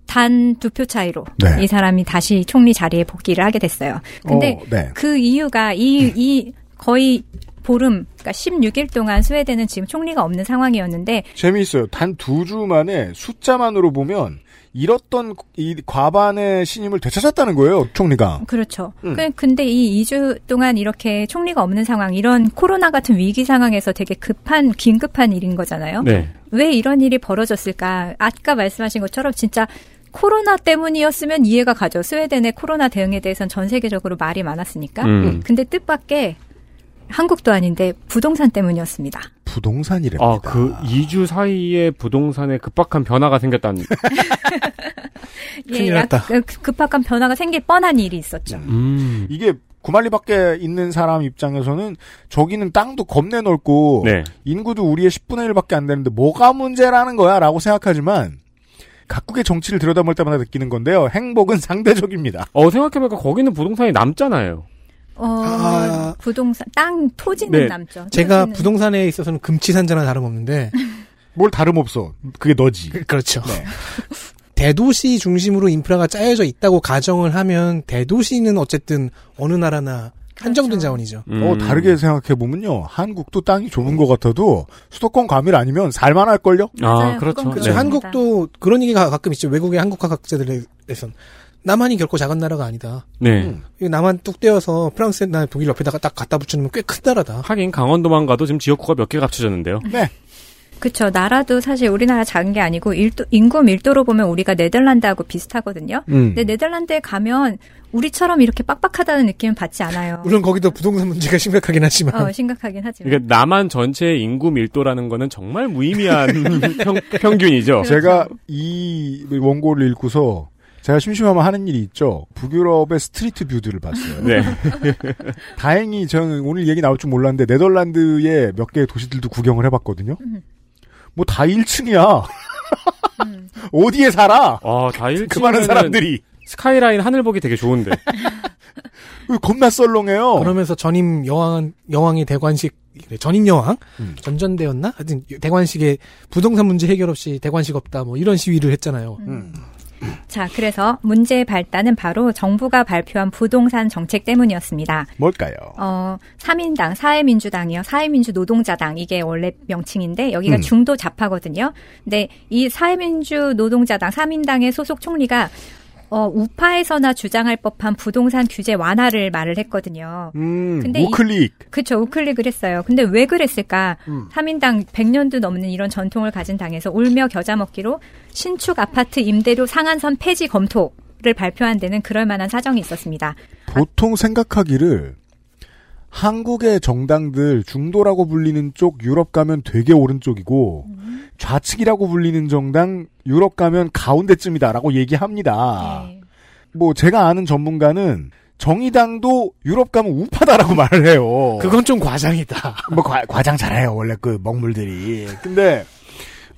J: 단두표 차이로
B: 네.
J: 이 사람이 다시 총리 자리에 복귀를 하게 됐어요. 근데
B: 어, 네.
J: 그 이유가 이, 이 거의 보름, 그러니까 16일 동안 스웨덴은 지금 총리가 없는 상황이었는데
B: 재미있어요. 단 두 주 만에 숫자만으로 보면 잃었던 이 과반의 신임을 되찾았다는 거예요, 총리가.
J: 그렇죠.
B: 음.
J: 그- 근데 이 2주 동안 이렇게 총리가 없는 상황, 이런 코로나 같은 위기 상황에서 되게 급한, 긴급한 일인 거잖아요.
C: 네.
J: 왜 이런 일이 벌어졌을까? 아까 말씀하신 것처럼 진짜 코로나 때문이었으면 이해가 가죠. 스웨덴의 코로나 대응에 대해서는 전 세계적으로 말이 많았으니까.
C: 음.
J: 근데 뜻밖의 한국도 아닌데 부동산 때문이었습니다.
B: 부동산이랍니다.
C: 아, 그 2주 사이에 부동산에 급박한 변화가 생겼다는.
J: 예, 약- 그 급박한 변화가 생길 뻔한 일이 있었죠.
C: 음.
B: 이게 구말리 밖에 있는 사람 입장에서는 저기는 땅도 겁내 넓고
C: 네.
B: 인구도 우리의 10분의 1밖에 안 되는데 뭐가 문제라는 거야라고 생각하지만 각국의 정치를 들여다볼 때마다 느끼는 건데요. 행복은 상대적입니다.
C: 어, 생각해보니까 거기는 부동산이 남잖아요.
J: 어,
K: 아.
J: 부동산, 땅, 토지는
C: 네.
J: 남죠.
K: 제가
J: 토지는-
K: 부동산에 있어서는 금치산자나 다름없는데
B: 뭘 다름없어. 그게 너지.
K: 그, 그렇죠.
B: 네.
K: 대도시 중심으로 인프라가 짜여져 있다고 가정을 하면 대도시는 어쨌든 어느 나라나 한정된 자원이죠.
C: 음.
B: 어, 다르게 생각해 보면요. 한국도 땅이 좁은 것 같아도 수도권 과밀 아니면 살만할 걸요?
C: 아,
J: 맞아요.
C: 그렇죠.
K: 그렇죠.
C: 네.
K: 한국도 그런 얘기가 가끔 있죠. 외국의 한국 과학자들에선 남한이 결코 작은 나라가 아니다.
C: 네.
B: 음.
K: 이 남한 뚝 떼어서 프랑스나 독일 옆에다가 딱 갖다 붙이면 꽤 큰 나라다.
C: 하긴 강원도만 가도 지금 지역구가 몇 개가 합쳐졌는데요.
B: 네.
J: 그쵸. 나라도 사실 우리나라 작은 게 아니고 일도, 인구 밀도로 보면 우리가 네덜란드하고 비슷하거든요.
B: 음.
J: 근데 네덜란드에 가면 우리처럼 이렇게 빡빡하다는 느낌은 받지 않아요.
K: 물론 거기도 부동산 문제가 심각하긴 하지만
J: 어, 심각하긴 하지만.
C: 그러니까 남한 전체의 인구 밀도라는 거는 정말 무의미한 평, 평균이죠.
B: 제가 이 원고를 읽고서 제가 심심하면 하는 일이 있죠. 북유럽의 street view들을 봤어요.
C: 네.
B: 다행히 저는 오늘 얘기 나올 줄 몰랐는데 네덜란드의 몇 개의 도시들도 구경을 해봤거든요.
J: 음.
B: 뭐 다 1층이야.
J: 음.
B: 어디에 살아?
C: 아,
B: 다그 많은
C: 1층이면은
B: 사람들이.
C: 스카이라인 하늘 보기 되게 좋은데.
B: 겁나 썰렁해요.
K: 그러면서 전임 여왕 여왕의 대관식 전임 여왕
B: 음.
K: 전전대였나? 하여튼 대관식에 부동산 문제 해결 없이 대관식 없다 뭐 이런 시위를 했잖아요.
B: 음.
J: 자, 그래서 문제의 발단은 바로 정부가 발표한 부동산 정책 때문이었습니다.
B: 뭘까요?
J: 어, 3인당, 사회민주당이요. 사회민주노동자당. 이게 원래 명칭인데, 여기가
B: 음.
J: 중도 좌파거든요. 근데 이 사회민주노동자당, 3인당의 소속 총리가, 어, 우파에서나 주장할 법한 부동산 규제 완화를 말을 했거든요.
B: 음,
J: 근데 이-
B: 우클릭.
J: 그쵸, 우클릭을 했어요. 근데 왜 그랬을까?
B: 음.
J: 3인당 100년도 넘는 이런 전통을 가진 당에서 울며 겨자 먹기로 신축 아파트 임대료 상한선 폐지 검토를 발표한 데는 그럴 만한 사정이 있었습니다.
B: 보통 생각하기를 한국의 정당들 중도라고 불리는 쪽 유럽 가면 되게 오른쪽이고 좌측이라고 불리는 정당 유럽 가면 가운데쯤이다라고 얘기합니다.
J: 네.
B: 뭐 제가 아는 전문가는 정의당도 유럽 가면 우파다라고 말을 해요.
K: 그건 좀 과장이다.
B: 뭐 과, 장 잘해요 원래 그 먹물들이. 근데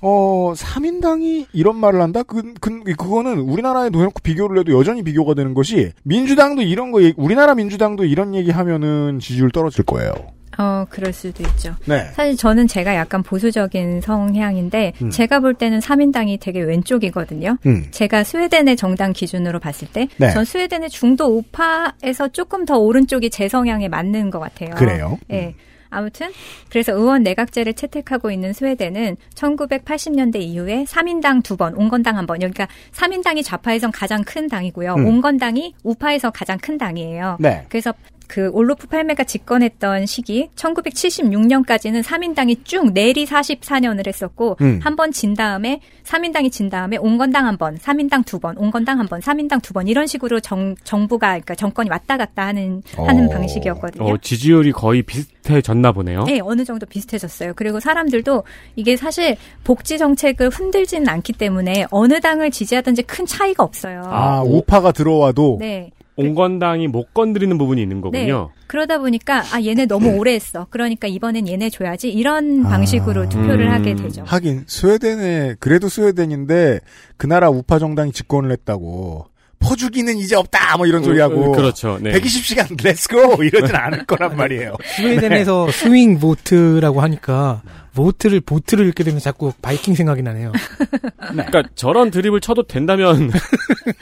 B: 어 3인당이 이런 말을 한다? 그, 그 그거는 우리나라에 놓고 비교를 해도 여전히 비교가 되는 것이 민주당도 이런 거 우리나라 민주당도 이런 얘기 하면은 지지율 떨어질 거예요.
J: 어, 그럴 수도 있죠.
B: 네.
J: 사실 저는 제가 약간 보수적인 성향인데
B: 음.
J: 제가 볼 때는 3인당이 되게 왼쪽이거든요.
B: 음.
J: 제가 스웨덴의 정당 기준으로 봤을 때,
B: 네.
J: 전 스웨덴의 중도 우파에서 조금 더 오른쪽이 제 성향에 맞는 것 같아요.
B: 그래요?
J: 예. 아무튼 그래서 의원 내각제를 채택하고 있는 스웨덴은 1980년대 이후에 3인당 두 번, 온건당 한 번. 그러니까 3인당이 좌파에선 가장 큰 당이고요.
B: 음.
J: 온건당이 우파에서 가장 큰 당이에요.
B: 네.
J: 그래서 그 올로프 팔메가 집권했던 시기 1976년까지는 3인당이 쭉 내리 44년을 했었고
B: 음.
J: 한번 진 다음에 3인당이 진 다음에 온건당 한 번, 3인당 두 번, 온건당 한 번, 3인당 두 번 이런 식으로 정, 정부가 그러니까 정권이 왔다 갔다 하는 하는
B: 어.
J: 방식이었거든요.
C: 어, 지지율이 거의 비슷해졌나 보네요.
J: 네, 어느 정도 비슷해졌어요. 그리고 사람들도 이게 사실 복지 정책을 흔들지는 않기 때문에 어느 당을 지지하든지 큰 차이가 없어요.
B: 아 우파가 들어와도
J: 네.
C: 온건당이 못 건드리는 부분이 있는 거군요.
J: 그러다 보니까 아 얘네 너무 오래 했어. 그러니까 이번엔 얘네 줘야지 이런
B: 아.
J: 방식으로 투표를
C: 음.
J: 하게 되죠.
B: 하긴 스웨덴에 그래도 스웨덴인데 그 나라 우파 정당이 집권을 했다고 퍼주기는 이제 없다 뭐 이런 소리 하고
C: 어, 그렇죠. 네.
B: 120시간 let's go 이러진 않을 거란 말이에요.
K: 스웨덴에서 swing vote라고 하니까 vote를 vote를 읽게 되면 자꾸 바이킹 생각이 나네요.
C: 그러니까 저런 드립을 쳐도 된다면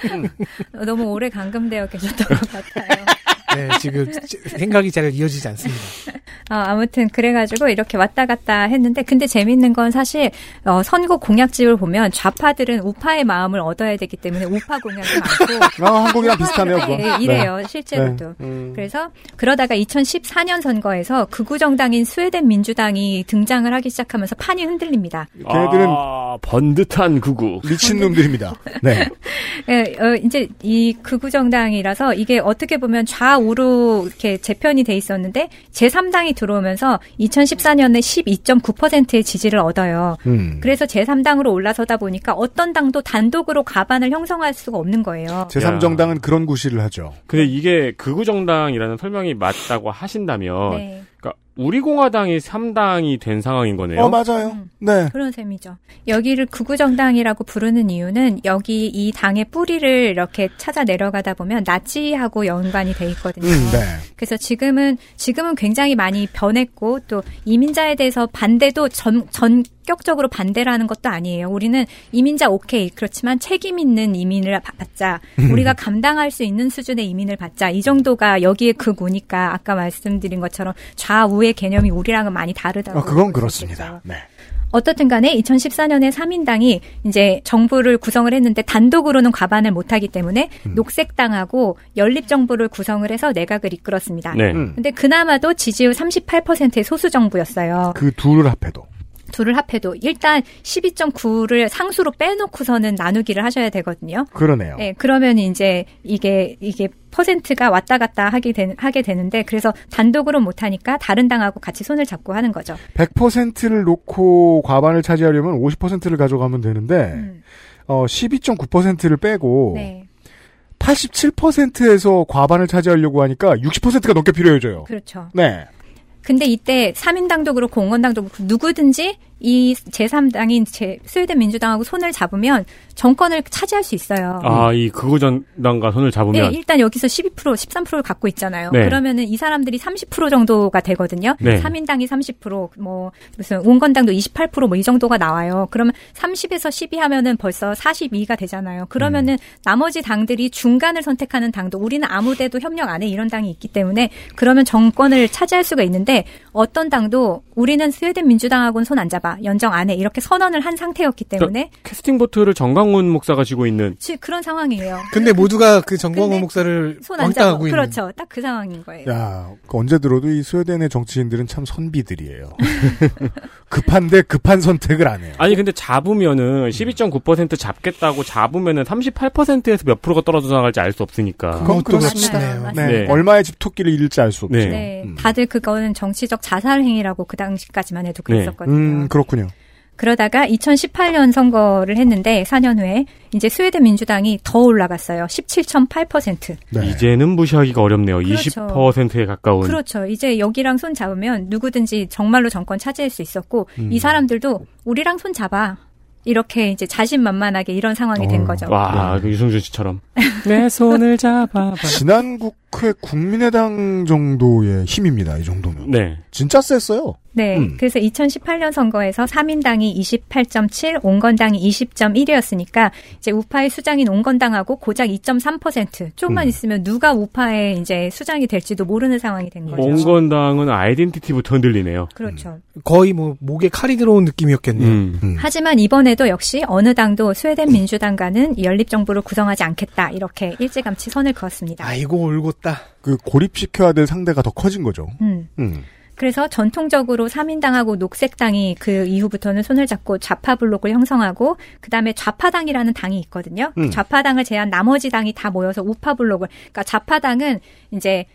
J: 너무 오래 감금되어 계셨던 것 같아요.
K: 네, 지금 생각이 잘 이어지지 않습니다.
J: 어, 아무튼 그래가지고 이렇게 왔다 갔다 했는데 근데 재밌는 건 사실 어, 선거 공약집을 보면 좌파들은 우파의 마음을 얻어야 되기 때문에 우파 공약이 많고
B: 아, 한국이랑 비슷하네요. 그거.
J: 네, 이래요 실제로도.
B: 네. 음.
J: 그래서 그러다가 2014년 선거에서 극우 정당인 스웨덴 민주당이 등장을 하기 시작하면서 판이 흔들립니다.
B: 걔네들은
C: 아, 번듯한 구구.
B: 미친 놈들입니다. 네.
J: 예, 어, 이제 이 극우 정당이라서 이게 어떻게 보면 좌우 로 이렇게 재편이 돼 있었는데 제3당이 들어오면서 2014년에 12.9%의 지지를 얻어요.
B: 음.
J: 그래서 제3당으로 올라서다 보니까 어떤 당도 단독으로 과반을 형성할 수가 없는 거예요.
B: 제3정당은 그런 구실을 하죠.
C: 근데 이게 극우정당이라는 설명이 맞다고 하신다면,
J: 네.
C: 그러니까 우리공화당이 3당이 된 상황인 거네요.
B: 어, 맞아요. 네.
J: 그런 셈이죠. 여기를 구구정당이라고 부르는 이유는 여기 이 당의 뿌리를 이렇게 찾아 내려가다 보면 나치하고 연관이 돼 있거든요.
B: 음, 네.
J: 그래서 지금은 지금은 굉장히 많이 변했고 또 이민자에 대해서 반대도 전 전격적으로 반대라는 것도 아니에요. 우리는 이민자 오케이 그렇지만 책임 있는 이민을 바- 받자. 우리가 감당할 수 있는 수준의 이민을 받자. 이 정도가 여기에 극우니까 아까 말씀드린 것처럼 좌우 의 개념이 우리랑은 많이 다르다고.
B: 아, 그건 그렇습니다. 네.
J: 어떻든 간에 2014년에 3인당이 이제 정부를 구성을 했는데 단독으로는 과반을 못하기 때문에
B: 음.
J: 녹색당하고 연립정부를 구성을 해서 내각을 이끌었습니다.
B: 네. 음.
J: 근데 그나마도 지지율 38%의 소수정부였어요.
B: 그 둘을 합해도.
J: 둘을 합해도 일단 12.9를 상수로 빼놓고서는 나누기를 하셔야 되거든요.
B: 그러네요.
J: 네, 그러면 이제 이게 이게 퍼센트가 왔다 갔다 하게 되, 하게 되는데 그래서 단독으로 못 하니까 다른 당하고 같이 손을 잡고 하는 거죠.
B: 100%를 놓고 과반을 차지하려면 50%를 가져가면 되는데,
J: 음.
B: 어, 12.9%를 빼고,
J: 네.
B: 87%에서 과반을 차지하려고 하니까 60%가 넘게 필요해져요.
J: 그렇죠.
B: 네.
J: 근데 이때 3인당도 그렇고 공원당도 그렇고 누구든지 이 제3당인 제 스웨덴 민주당하고 손을 잡으면 정권을 차지할 수 있어요.
C: 아, 이 극우 정당과 손을
J: 네,
C: 잡으면.
J: 일단 여기서 12% 13%를 갖고 있잖아요.
C: 네.
J: 그러면은 이 사람들이 30% 정도가 되거든요.
C: 네.
J: 3인당이 30%뭐 무슨 온건당도 28%뭐 이 정도가 나와요. 그러면 30에서 12 하면은 벌써 42가 되잖아요. 그러면은
C: 음.
J: 나머지 당들이 중간을 선택하는 당도 우리는 아무 데도 협력 안 해 이런 당이 있기 때문에 그러면 정권을 차지할 수가 있는데 어떤 당도 우리는 스웨덴 민주당하고는 손 안 잡아 연정 안해 이렇게 선언을 한 상태였기 때문에
C: 캐스팅 보트를 정광훈 목사가 쥐고 있는.
J: 지- 그런 상황이에요.
K: 근데 모두가 그 정광훈 목사를
J: 손안 잡아.
K: 왕따하고 있는.
J: 그렇죠. 딱 그 상황인 거예요.
B: 야, 그 언제 들어도 이 스웨덴의 정치인들은 참 선비들이에요. 급한데 급한 선택을 안 해요.
C: 아니 근데 잡으면은 12.9% 잡겠다고 잡으면은 38%에서 몇 프로가 떨어져 나갈지 알 수 없으니까.
B: 그건
K: 그것도. 그렇네요.
B: 네.
C: 네.
B: 얼마의 집토끼를 잃을지 알 수 없죠.
C: 네.
J: 네,
B: 음.
J: 다들 그거는 정치적 자살 행위라고 그 당시까지만 해도 그랬었거든요.
B: 음, 그렇군요.
J: 그러다가 2018년 선거를 했는데 4년 후에 이제 스웨덴 민주당이 더 올라갔어요. 17.8%.
B: 네.
C: 이제는 무시하기가 어렵네요.
J: 그렇죠.
C: 20%에 가까운.
J: 그렇죠. 이제 여기랑 손 잡으면 누구든지 정말로 정권 차지할 수 있었고
C: 음.
J: 이 사람들도 우리랑 손 잡아. 이렇게 이제 자신만만하게 이런 상황이 된 거죠.
C: 와, 그 유승준 씨처럼. 내 손을 잡아봐.
B: 지난 국회 국민의당 정도의 힘입니다. 이 정도면.
C: 네.
B: 진짜 셌어요.
J: 네.
B: 음.
J: 그래서 2018년 선거에서 3인당이 28.7, 온건당이 20.1이었으니까 이제 우파의 수장인 온건당하고 고작 2.3% 조금만
C: 음.
J: 있으면 누가 우파의 이제 수장이 될지도 모르는 상황이 된 거죠.
C: 온건당은 아이덴티티부터 흔들리네요.
J: 그렇죠.
K: 거의 뭐 목에 칼이 들어온 느낌이었겠네요.
C: 음.
J: 하지만 이번에도 역시 어느 당도 스웨덴 민주당과는 연립 정부를 구성하지 않겠다 이렇게 일찌감치 선을 그었습니다.
K: 아이고 올곧다.
B: 그 고립시켜야 될 상대가 더 커진 거죠.
J: 음.
B: 음.
J: 그래서 전통적으로 3인당하고 녹색당이 그 이후부터는 손을 잡고 좌파 블록을 형성하고 그다음에 좌파당이라는 당이 있거든요. 그
L: 음.
J: 좌파당을 제한 나머지 당이 다 모여서 우파 블록을 그러니까 좌파당은 이제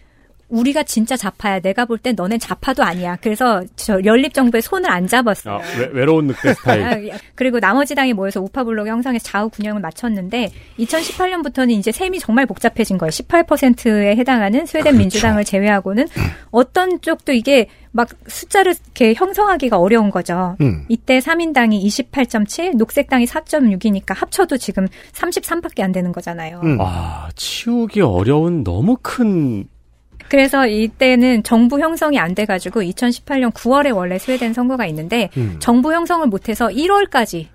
J: 우리가 진짜 좌파야. 내가 볼 땐 너넨 좌파도 아니야. 그래서 저 연립 정부에 손을 안 잡았어요.
C: 아, 외, 로운 늑대 스타일.
J: 아, 그리고 나머지 당이 모여서 우파 블록 형성해서 좌우 균형을 맞췄는데 2018년부터는 이제 셈이 정말 복잡해진 거예요. 18%에 해당하는 스웨덴 민주당을 제외하고는 어떤 쪽도 이게 막 숫자를 이렇게 형성하기가 어려운 거죠.
B: 음.
J: 이때 3인당이 28.7, 녹색당이 4.6이니까 합쳐도 지금 33밖에 안 되는 거잖아요.
C: 와, 치우기 어려운 너무 큰
J: 그래서 이때는 정부 형성이 안 돼가지고 2018년 9월에 원래 스웨덴 선거가 있는데
C: 음.
J: 정부 형성을 못해서 1월까지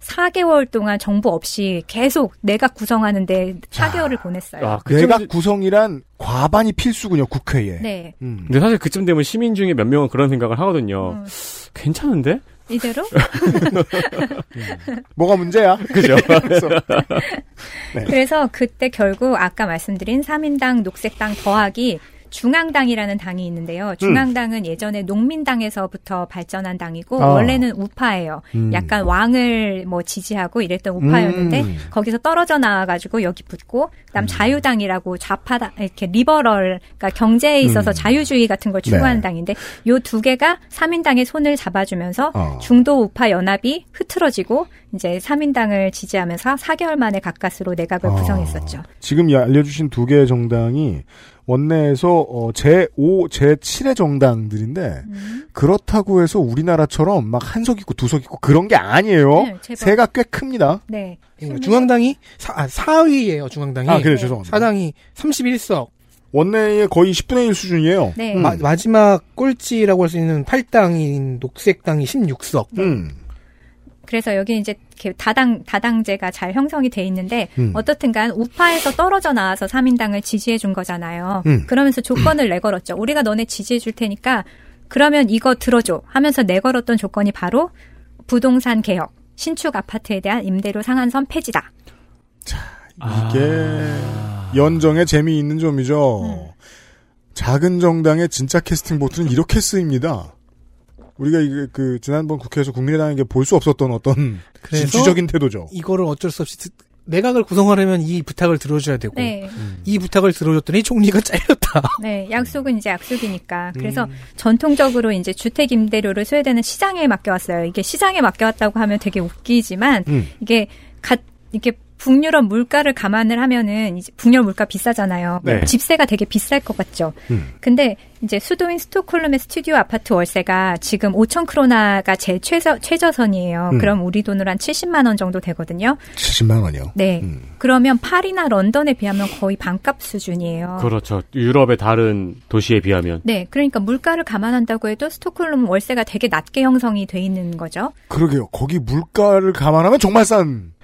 J: 4개월 동안 정부 없이 계속 내각 구성하는데 4개월을 보냈어요.
C: 아,
B: 내각 구성이란 과반이 필수군요, 국회에.
J: 네.
B: 음.
C: 근데 사실 그쯤 되면 시민 중에 몇 명은 그런 생각을 하거든요.
J: 음.
C: 괜찮은데?
J: 이대로?
B: 뭐가 문제야?
C: 그죠?
B: 그래서, 네.
J: 그래서 그때 결국 아까 말씀드린 3인당, 녹색당 더하기 중앙당이라는 당이 있는데요. 중앙당은 예전에 농민당에서부터 발전한 당이고
L: 아.
J: 원래는 우파예요.
L: 음.
J: 약간 왕을 뭐 지지하고 이랬던 우파였는데
L: 음.
J: 거기서 떨어져 나와가지고 여기 붙고 그다음 자유당이라고 좌파 당 이렇게 리버럴 그러니까 경제에 있어서
L: 음.
J: 자유주의 같은 걸 추구하는
L: 네.
J: 당인데 요 두 개가 3인당의 손을 잡아주면서
L: 어.
J: 중도 우파 연합이 흐트러지고 이제 3인당을 지지하면서 4개월 만에 가까스로 내각을
B: 어.
J: 구성했었죠.
B: 지금 이 알려주신 두 개의 정당이 원내에서 어, 제5, 제7의 정당들인데 그렇다고 해서 우리나라처럼 막 한석 있고 두석 있고 그런 게 아니에요.
J: 네, 제법.
B: 세가 꽤 큽니다.
J: 네.
K: 중앙당이 사, 아, 4위예요, 중앙당이.
B: 아, 그래, 죄송합니다.
K: 사당이 31석.
B: 원내의 거의 10분의 1 수준이에요.
J: 네.
B: 음.
K: 마, 마지막 꼴찌라고 할 수 있는 8당인 녹색당이 16석.
B: 음.
J: 그래서 여기 이제 이렇게 다당 다당제가 잘 형성이 돼 있는데
K: 음.
J: 어떻든간 우파에서 떨어져 나와서 3인당을 지지해 준 거잖아요.
L: 음.
J: 그러면서 조건을 내걸었죠. 우리가 너네 지지해 줄 테니까 그러면 이거 들어줘 하면서 내걸었던 조건이 바로 부동산 개혁, 신축 아파트에 대한 임대료 상한선 폐지다.
B: 이게 연정의 재미있는 점이죠. 작은 정당의 진짜 캐스팅 보트는 이렇게 쓰입니다. 우리가 이게 그 지난번 국회에서 국민의당에게 볼 수 없었던 어떤 진취적인 태도죠.
K: 이거를 어쩔 수 없이 드- 내각을 구성하려면 이 부탁을 들어줘야 되고
J: 네.
K: 이 부탁을 들어줬더니 총리가 잘렸다.
J: 네, 약속은 이제 약속이니까. 그래서
K: 음.
J: 전통적으로 이제 주택 임대료를 스웨덴은 시장에 맡겨왔어요. 이게 시장에 맡겨왔다고 하면 되게 웃기지만
L: 음.
J: 이게 갓 이게 북유럽 물가를 감안을 하면은 이제 북유럽 물가 비싸잖아요.
L: 네.
J: 집세가 되게 비쌀 것 같죠.
B: 음.
J: 근데 이제 수도인 스톡홀름의 스튜디오 아파트 월세가 지금 5천 크로나가 제 최저 최저선이에요.
B: 음.
J: 그럼 우리 돈으로 한 70만 원 정도 되거든요.
B: 70만 원이요.
J: 네.
B: 음.
J: 그러면 파리나 런던에 비하면 거의 반값 수준이에요.
C: 그렇죠. 유럽의 다른 도시에 비하면.
J: 네, 그러니까 물가를 감안한다고 해도 스톡홀름 월세가 되게 낮게 형성이 돼 있는 거죠.
B: 그러게요. 거기 물가를 감안하면 정말 싼.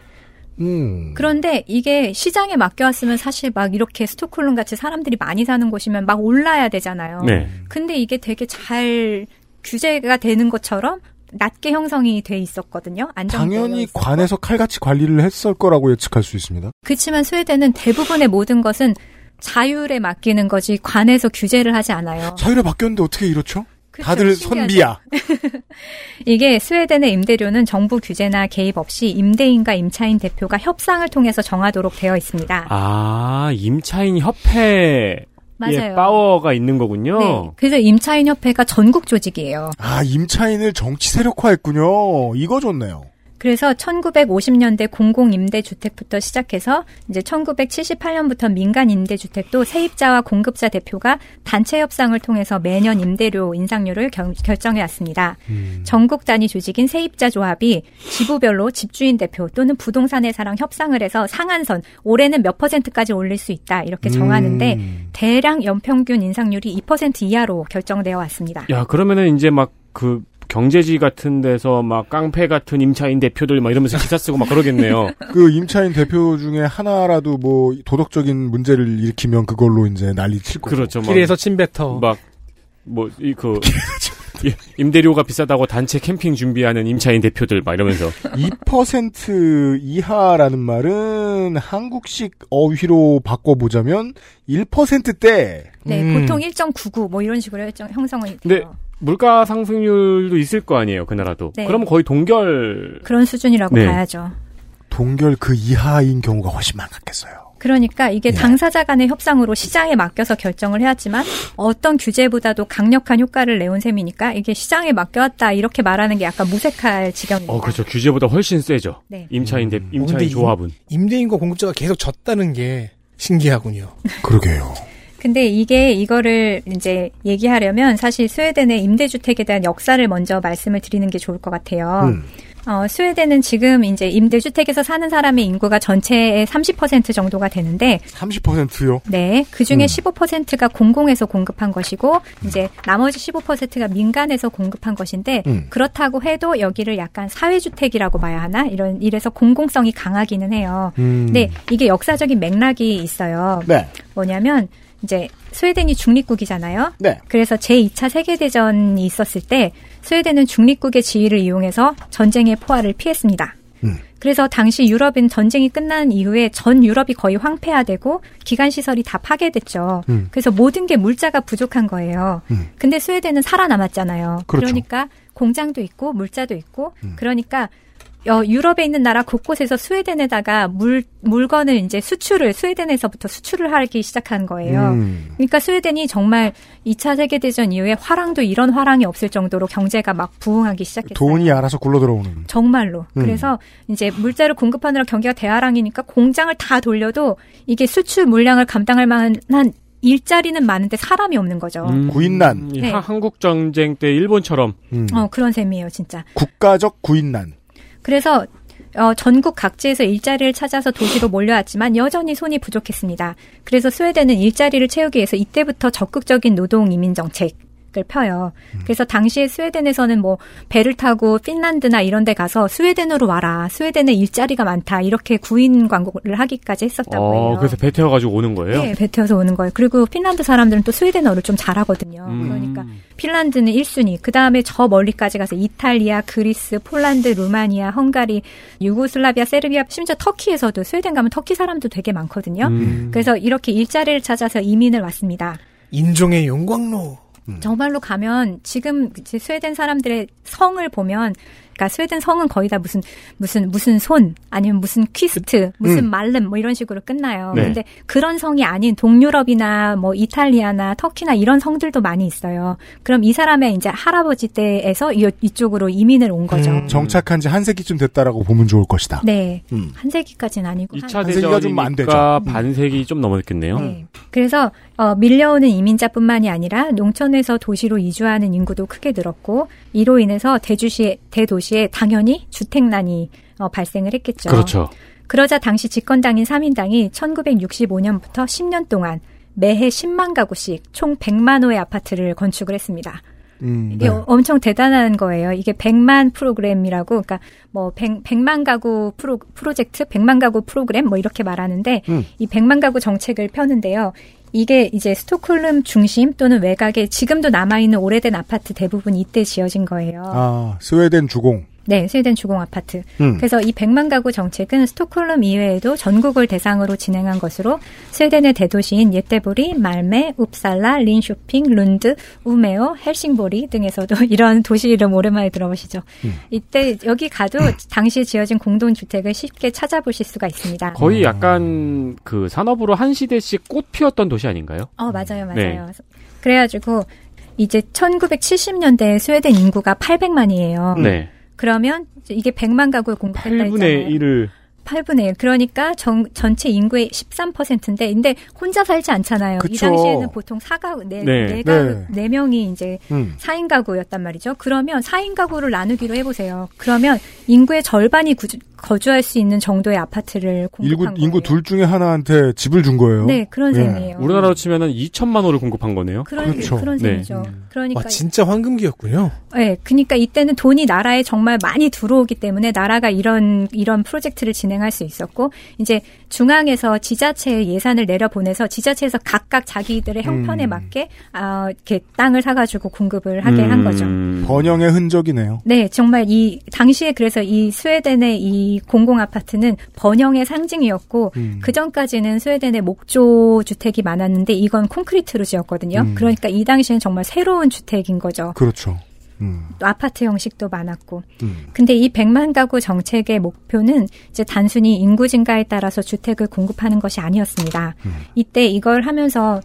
B: 음.
J: 그런데 이게 시장에 맡겨왔으면 사실 막 이렇게 스톡홀름 같이 사람들이 많이 사는 곳이면 막 올라야 되잖아요.
B: 네.
J: 근데 이게 되게 잘 규제가 되는 것처럼 낮게 형성이 돼 있었거든요.
B: 당연히
J: 있었고.
B: 관에서 칼같이 관리를 했을 거라고 예측할 수 있습니다.
J: 그렇지만 스웨덴은 대부분의 모든 것은 자율에 맡기는 거지 관에서 규제를 하지 않아요.
B: 자율에 바뀌었는데 어떻게 이렇죠?
J: 그쵸,
B: 다들
J: 신기하죠.
B: 선비야.
J: 이게 스웨덴의 임대료는 정부 규제나 개입 없이 임대인과 임차인 대표가 협상을 통해서 정하도록 되어 있습니다.
C: 아, 임차인 협회의
J: 맞아요.
C: 파워가 있는 거군요.
J: 네. 그래서 임차인 협회가 전국 조직이에요.
B: 아, 임차인을 정치 세력화했군요. 이거 좋네요.
J: 그래서 1950년대 공공 임대 주택부터 시작해서 이제 1978년부터 민간 임대 주택도 세입자와 공급자 대표가 단체 협상을 통해서 매년 임대료 인상률을 결, 결정해 왔습니다. 전국 단위 조직인 세입자 조합이 지부별로 집주인 대표 또는 부동산의 사랑 협상을 해서 상한선 올해는 몇 퍼센트까지 올릴 수 있다 이렇게 정하는데 대략 연평균 인상률이 2% 이하로 결정되어 왔습니다.
C: 야, 그러면은 이제 막그 경제지 같은 데서 막 깡패 같은 임차인 대표들 막 이러면서 기사 쓰고 막 그러겠네요.
B: 그 임차인 대표 중에 하나라도 뭐 도덕적인 문제를 일으키면 그걸로 이제 난리 칠 거고.
C: 그렇죠. 막
K: 길에서 침뱉어.
C: 막, 뭐, 이, 그, 이- 임대료가 비싸다고 단체 캠핑 준비하는 임차인 대표들 막 이러면서.
B: 2% 이하라는 말은 한국식 어휘로 바꿔보자면 1%대.
J: 네, 보통 1.99 뭐 이런 식으로 형성이
C: 근데 물가 상승률도 있을 거 아니에요, 그 나라도.
J: 네.
C: 그러면 거의 동결.
J: 그런 수준이라고
C: 네.
J: 봐야죠.
B: 동결 그 이하인 경우가 훨씬 많았겠어요.
J: 그러니까 이게
B: 네.
J: 당사자 간의 협상으로 시장에 맡겨서 결정을 해야지만 어떤 규제보다도 강력한 효과를 내온 셈이니까 이게 시장에 맡겨왔다 이렇게 말하는 게 약간 무색할 지경입니다.
C: 어, 그렇죠. 규제보다 훨씬 세죠.
J: 네.
C: 임차인 대, 임차인
K: 근데 이-
C: 조합은.
K: 임대인과 공급자가 계속 졌다는 게 신기하군요.
B: 그러게요.
J: 근데 이게 이거를 이제 얘기하려면 사실 스웨덴의 임대주택에 대한 역사를 먼저 말씀을 드리는 게 좋을 것 같아요.
B: 음.
J: 어, 스웨덴은 지금 이제 임대주택에서 사는 사람의 인구가 전체의 30% 정도가 되는데
B: 30%요?
J: 네, 그 중에
B: 음.
J: 15%가 공공에서 공급한 것이고 이제 나머지 15%가 민간에서 공급한 것인데
L: 음.
J: 그렇다고 해도 여기를 약간 사회주택이라고 봐야 하나 이런 이래서 공공성이 강하기는 해요.
L: 음.
J: 근데 이게 역사적인 맥락이 있어요.
B: 네.
J: 뭐냐면 이제 스웨덴이 중립국이잖아요.
B: 네.
J: 그래서 제2차 세계대전이 있었을 때 스웨덴은 중립국의 지위를 이용해서 전쟁의 포화를 피했습니다.
B: 음.
J: 그래서 당시 유럽은 전쟁이 끝난 이후에 전 유럽이 거의 황폐화되고 기관 시설이 다 파괴됐죠.
B: 음.
J: 그래서 모든 게 물자가 부족한 거예요.
B: 음.
J: 근데 스웨덴은 살아남았잖아요.
B: 그렇죠. 음.
J: 러니까 공장도 있고 물자도 있고 그러니까 어, 유럽에 있는 나라 곳곳에서 스웨덴에다가 물 물건을 이제 수출을 스웨덴에서부터 수출을 하기 시작한 거예요.
B: 음.
J: 그러니까 스웨덴이 정말 2차 세계 대전 이후에 화랑도 이런 화랑이 없을 정도로 경제가 막 부흥하기 시작했어요.
B: 돈이 알아서 굴러 들어오는.
J: 정말로.
B: 음.
J: 그래서 이제 물자를 공급하느라 경기가 대화랑이니까 공장을 다 돌려도 이게 수출 물량을 감당할 만한 일자리는 많은데 사람이 없는 거죠.
C: 음,
B: 구인난.
C: 이
J: 네.
C: 하- 한국 전쟁 때 일본처럼
B: 음.
J: 어, 그런 셈이에요, 진짜.
B: 국가적 구인난.
J: 그래서 어, 전국 각지에서 일자리를 찾아서 도시로 몰려왔지만 여전히 손이 부족했습니다. 그래서 스웨덴은 일자리를 채우기 위해서 이때부터 적극적인 노동 이민 정책 을 펴요. 그래서 당시에 스웨덴에서는 뭐 배를 타고 핀란드나 이런 데 가서 스웨덴으로 와라. 스웨덴에 일자리가 많다. 이렇게 구인 광고를 하기까지 했었다고
C: 어,
J: 해요.
C: 그래서 배 태워 가지고 오는 거예요.
J: 네, 배 태워서 오는 거예요. 그리고 핀란드 사람들은 또 스웨덴어를 좀 잘하거든요.
C: 음.
J: 그러니까 핀란드는 1순위, 그 다음에 저 멀리까지 가서 이탈리아, 그리스, 폴란드, 루마니아, 헝가리, 유고슬라비아, 세르비아, 심지어 터키에서도 스웨덴 가면 터키 사람도 되게 많거든요.
C: 음.
J: 그래서 이렇게 일자리를 찾아서 이민을 왔습니다.
K: 인종의 용광로.
J: 정말로 가면 지금 스웨덴 사람들의 성을 보면 그러니까 스웨덴 성은 거의 다 무슨 무슨 무슨 손 아니면 무슨 퀴스트 무슨
C: 음.
J: 말름 뭐 이런 식으로 끝나요.
C: 네.
J: 근데 그런 성이 아닌 동유럽이나 뭐 이탈리아나 터키나 이런 성들도 많이 있어요. 그럼 이 사람의 이제 할아버지 때에서 이, 이쪽으로 이민을 온 거죠.
B: 음, 정착한 지 한 세기쯤 됐다라고 보면 좋을 것이다.
J: 네.
B: 음.
J: 한 세기까지는 아니고
C: 2차
J: 한-
B: 세기가 좀안 되죠.
C: 대전이니까 반세기 좀 넘었겠네요.
J: 네. 그래서 어, 밀려오는 이민자뿐만이 아니라 농촌에서 도시로 이주하는 인구도 크게 늘었고 이로 인해서 대주시 대도시 에 당연히 주택난이 어, 발생을 했겠죠.
C: 그렇죠.
J: 그러자 당시 집권당인 3인당이 1965년부터 10년 동안 매해 10만 가구씩 총 100만 호의 아파트를 건축을 했습니다.
B: 음,
J: 이게
B: 네.
J: 엄청 대단한 거예요. 이게 100만 프로그램이라고, 그러니까 뭐 100, 100만 가구 프로, 프로젝트, 100만 가구 프로그램 뭐 이렇게 말하는데
B: 음.
J: 이 100만 가구 정책을 펴는데요. 이게 이제 스톡홀름 중심 또는 외곽에 지금도 남아있는 오래된 아파트 대부분 이때 지어진 거예요.
B: 아, 스웨덴 주공.
J: 네, 스웨덴 주공 아파트.
B: 음.
J: 그래서 이 100만 가구 정책은 스톡홀름 이외에도 전국을 대상으로 진행한 것으로 스웨덴의 대도시인 예테보리, 말뫼, 웁살라, 린셰핑, 룬드, 우메오, 헬싱보리 등에서도 이런 도시 이름 오랜만에 들어보시죠.
B: 음.
J: 이때 여기 가도 당시에 지어진 공동주택을 쉽게 찾아보실 수가 있습니다.
C: 거의 약간 그 산업으로 한 시대씩 꽃 피웠던 도시 아닌가요?
J: 어, 맞아요, 맞아요.
C: 네.
J: 그래가지고 이제 1970년대 스웨덴 인구가 800만이에요.
C: 네.
J: 그러면 이게 100만 가구를 공급했다
C: 8분의
J: 했잖아요.
C: 1을
J: 8분의 1. 그러니까 전, 전체 인구의 13%인데, 근데 혼자 살지 않잖아요. 이
B: 그쵸.
J: 당시에는 보통 4가구, 네,
C: 네.
J: 네. 가구,
B: 네.
J: 네. 명이 이제
B: 음.
J: 4인 가구였단 말이죠. 그러면 4인 가구를 나누기로 해보세요. 그러면 인구의 절반이 구주- 거주할 수 있는 정도의 아파트를
B: 인구,
J: 공급한 거예요.
B: 인구 둘 중에 하나한테 집을 준 거예요.
J: 네, 그런
B: 예.
J: 셈이에요.
C: 우리나라로 치면은 2천만 호를 공급한 거네요.
J: 그런,
B: 그렇죠.
J: 그런
C: 네.
J: 셈이죠. 그러니까
K: 와, 진짜 황금기였군요.
J: 네, 그러니까 이때는 돈이 나라에 정말 많이 들어오기 때문에 나라가 이런 이런 프로젝트를 진행 할 수 있었고 이제 중앙에서 지자체에 예산을 내려 보내서 지자체에서 각각 자기들의 형편에
B: 음.
J: 맞게 아 이렇게 땅을 사가지고 공급을 하게 한 거죠.
C: 음.
B: 번영의 흔적이네요.
J: 네, 정말 이 당시에 그래서 이 스웨덴의 이 공공 아파트는 번영의 상징이었고
B: 음.
J: 그 전까지는 스웨덴의 목조 주택이 많았는데 이건 콘크리트로 지었거든요.
B: 음.
J: 그러니까 이 당시엔 정말 새로운 주택인 거죠.
B: 그렇죠. 음.
J: 또 아파트 형식도 많았고.
B: 음.
J: 근데 이 100만 가구 정책의 목표는 이제 단순히 인구 증가에 따라서 주택을 공급하는 것이 아니었습니다.
B: 음.
J: 이때 이걸 하면서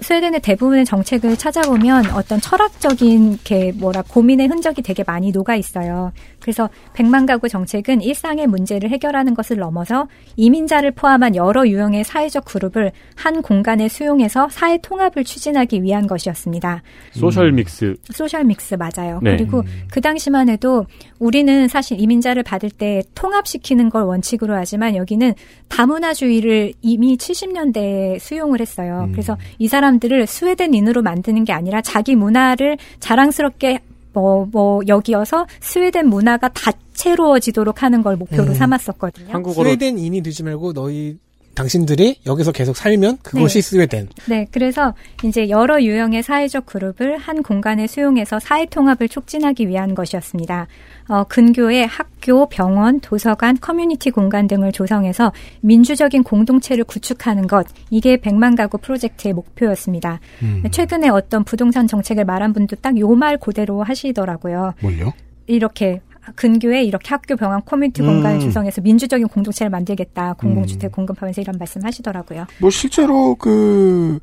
J: 스웨덴의 대부분의 정책을 찾아보면 어떤 철학적인 이렇게 뭐라 고민의 흔적이 되게 많이 녹아 있어요. 그래서 100만 가구 정책은 일상의 문제를 해결하는 것을 넘어서 이민자를 포함한 여러 유형의 사회적 그룹을 한 공간에 수용해서 사회 통합을 추진하기 위한 것이었습니다. Social mix. Social mix 맞아요.
C: 네.
J: 그리고 그 당시만 해도 우리는 사실 이민자를 받을 때 통합시키는 걸 원칙으로 하지만 여기는 다문화주의를 이미 70년대에 수용을 했어요. 그래서 이 사람들을 스웨덴인으로 만드는 게 아니라 자기 문화를 자랑스럽게 뭐, 뭐, 여기어서 스웨덴 문화가 다채로워지도록 하는 걸 목표로
K: 음.
J: 삼았었거든요.
C: 한국어로
K: 스웨덴인이 되지 말고 너희 당신들이 여기서 계속 살면 그것이
J: 네.
K: 스웨덴.
J: 네, 그래서 이제 여러 유형의 사회적 그룹을 한 공간에 수용해서 사회 통합을 촉진하기 위한 것이었습니다. 어, 근교의 학교, 병원, 도서관, 커뮤니티 공간 등을 조성해서 민주적인 공동체를 구축하는 것, 이게 100만 가구 프로젝트의 목표였습니다.
B: 음.
J: 최근에 어떤 부동산 정책을 말한 분도 딱 요 말 그대로 하시더라고요.
B: 뭘요?
J: 이렇게 근교에 이렇게 학교, 병원, 커뮤니티
B: 음.
J: 공간을 조성해서 민주적인 공동체를 만들겠다. 공공주택 공급하면서 이런 말씀 하시더라고요.
B: 뭐 실제로 그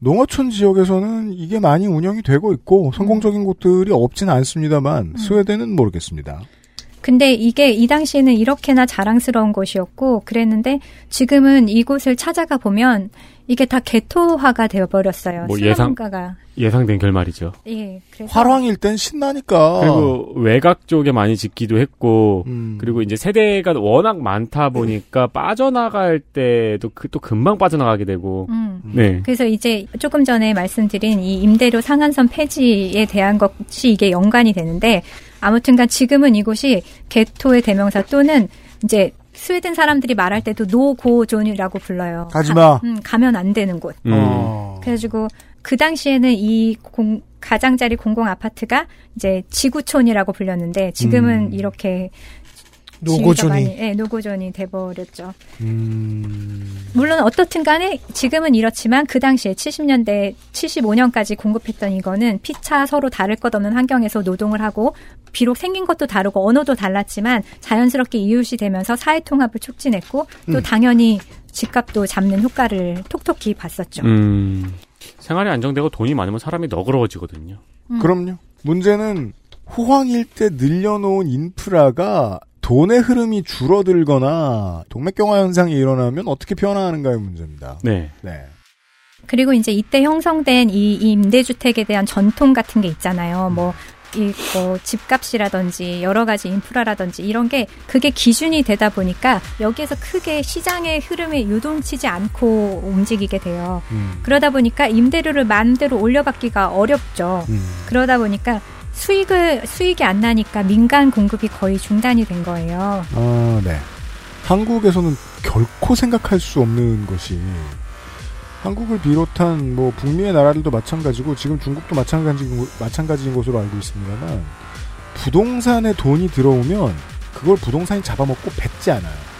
B: 농어촌 지역에서는 이게 많이 운영이 되고 있고 성공적인 곳들이 없지는 않습니다만 스웨덴은 모르겠습니다.
J: 근데 이게 이 당시에는 이렇게나 자랑스러운 곳이었고 그랬는데 지금은 이곳을 찾아가 보면 이게 다 개토화가 되어버렸어요.
C: 뭐 예상-
J: 슬럼가가.
C: 예상된 결말이죠.
J: 예, 그래서
B: 화랑일 땐 신나니까.
C: 그리고 외곽 쪽에 많이 짓기도 했고
B: 음.
C: 그리고 이제 세대가 워낙 많다 보니까 빠져나갈 때도 그, 또 금방 빠져나가게 되고
J: 음.
C: 네.
J: 그래서 이제 조금 전에 말씀드린 이 임대료 상한선 폐지에 대한 것이 이게 연관이 되는데 아무튼간 지금은 이곳이 게토의 대명사 또는 이제 스웨덴 사람들이 말할 때도 no-go zone이라고 불러요.
B: 가지
J: 가-
B: 마.
J: 음, 가면 안 되는 곳.
C: 음.
B: 어.
J: 그래가지고 그 당시에는 이 공, 가장자리 공공 아파트가 이제 지구촌이라고 불렸는데 지금은
B: 음.
J: 이렇게
K: no-go zone이.
J: 네, no-go zone이 돼버렸죠.
B: 음.
J: 물론 어떻든 간에 지금은 이렇지만 그 당시에 70년대 75년까지 공급했던 이거는 피차 서로 다를 것 없는 환경에서 노동을 하고 비록 생긴 것도 다르고 언어도 달랐지만 자연스럽게 이웃이 되면서 사회 통합을 촉진했고 또
B: 음.
J: 당연히 집값도 잡는 효과를 톡톡히 봤었죠.
C: 음. 생활이 안정되고 돈이 많으면 사람이 너그러워지거든요.
J: 음.
B: 그럼요. 문제는 호황일 때 늘려놓은 인프라가 돈의 흐름이 줄어들거나 동맥경화 현상이 일어나면 어떻게 변화하는가의 문제입니다.
C: 네.
B: 네.
J: 그리고 이제 이때 형성된 이 임대주택에 대한 전통 같은 게 있잖아요. 뭐, 이, 뭐, 집값이라든지 여러 가지 인프라라든지 이런 게 그게 기준이 되다 보니까 여기에서 크게 시장의 흐름에 유동치지 않고 움직이게 돼요.
B: 음.
J: 그러다 보니까 임대료를 마음대로 올려받기가 어렵죠.
B: 음.
J: 그러다 보니까 수익을, 수익이 안 나니까 민간 공급이 거의 중단이 된 거예요.
B: 아, 네. 한국에서는 결코 생각할 수 없는 것이 한국을 비롯한 뭐 북미의 나라들도 마찬가지고 지금 중국도 마찬가지인, 마찬가지인 것으로 알고 있습니다만 부동산에 돈이 들어오면 그걸 부동산이 잡아먹고 뱉지 않아요.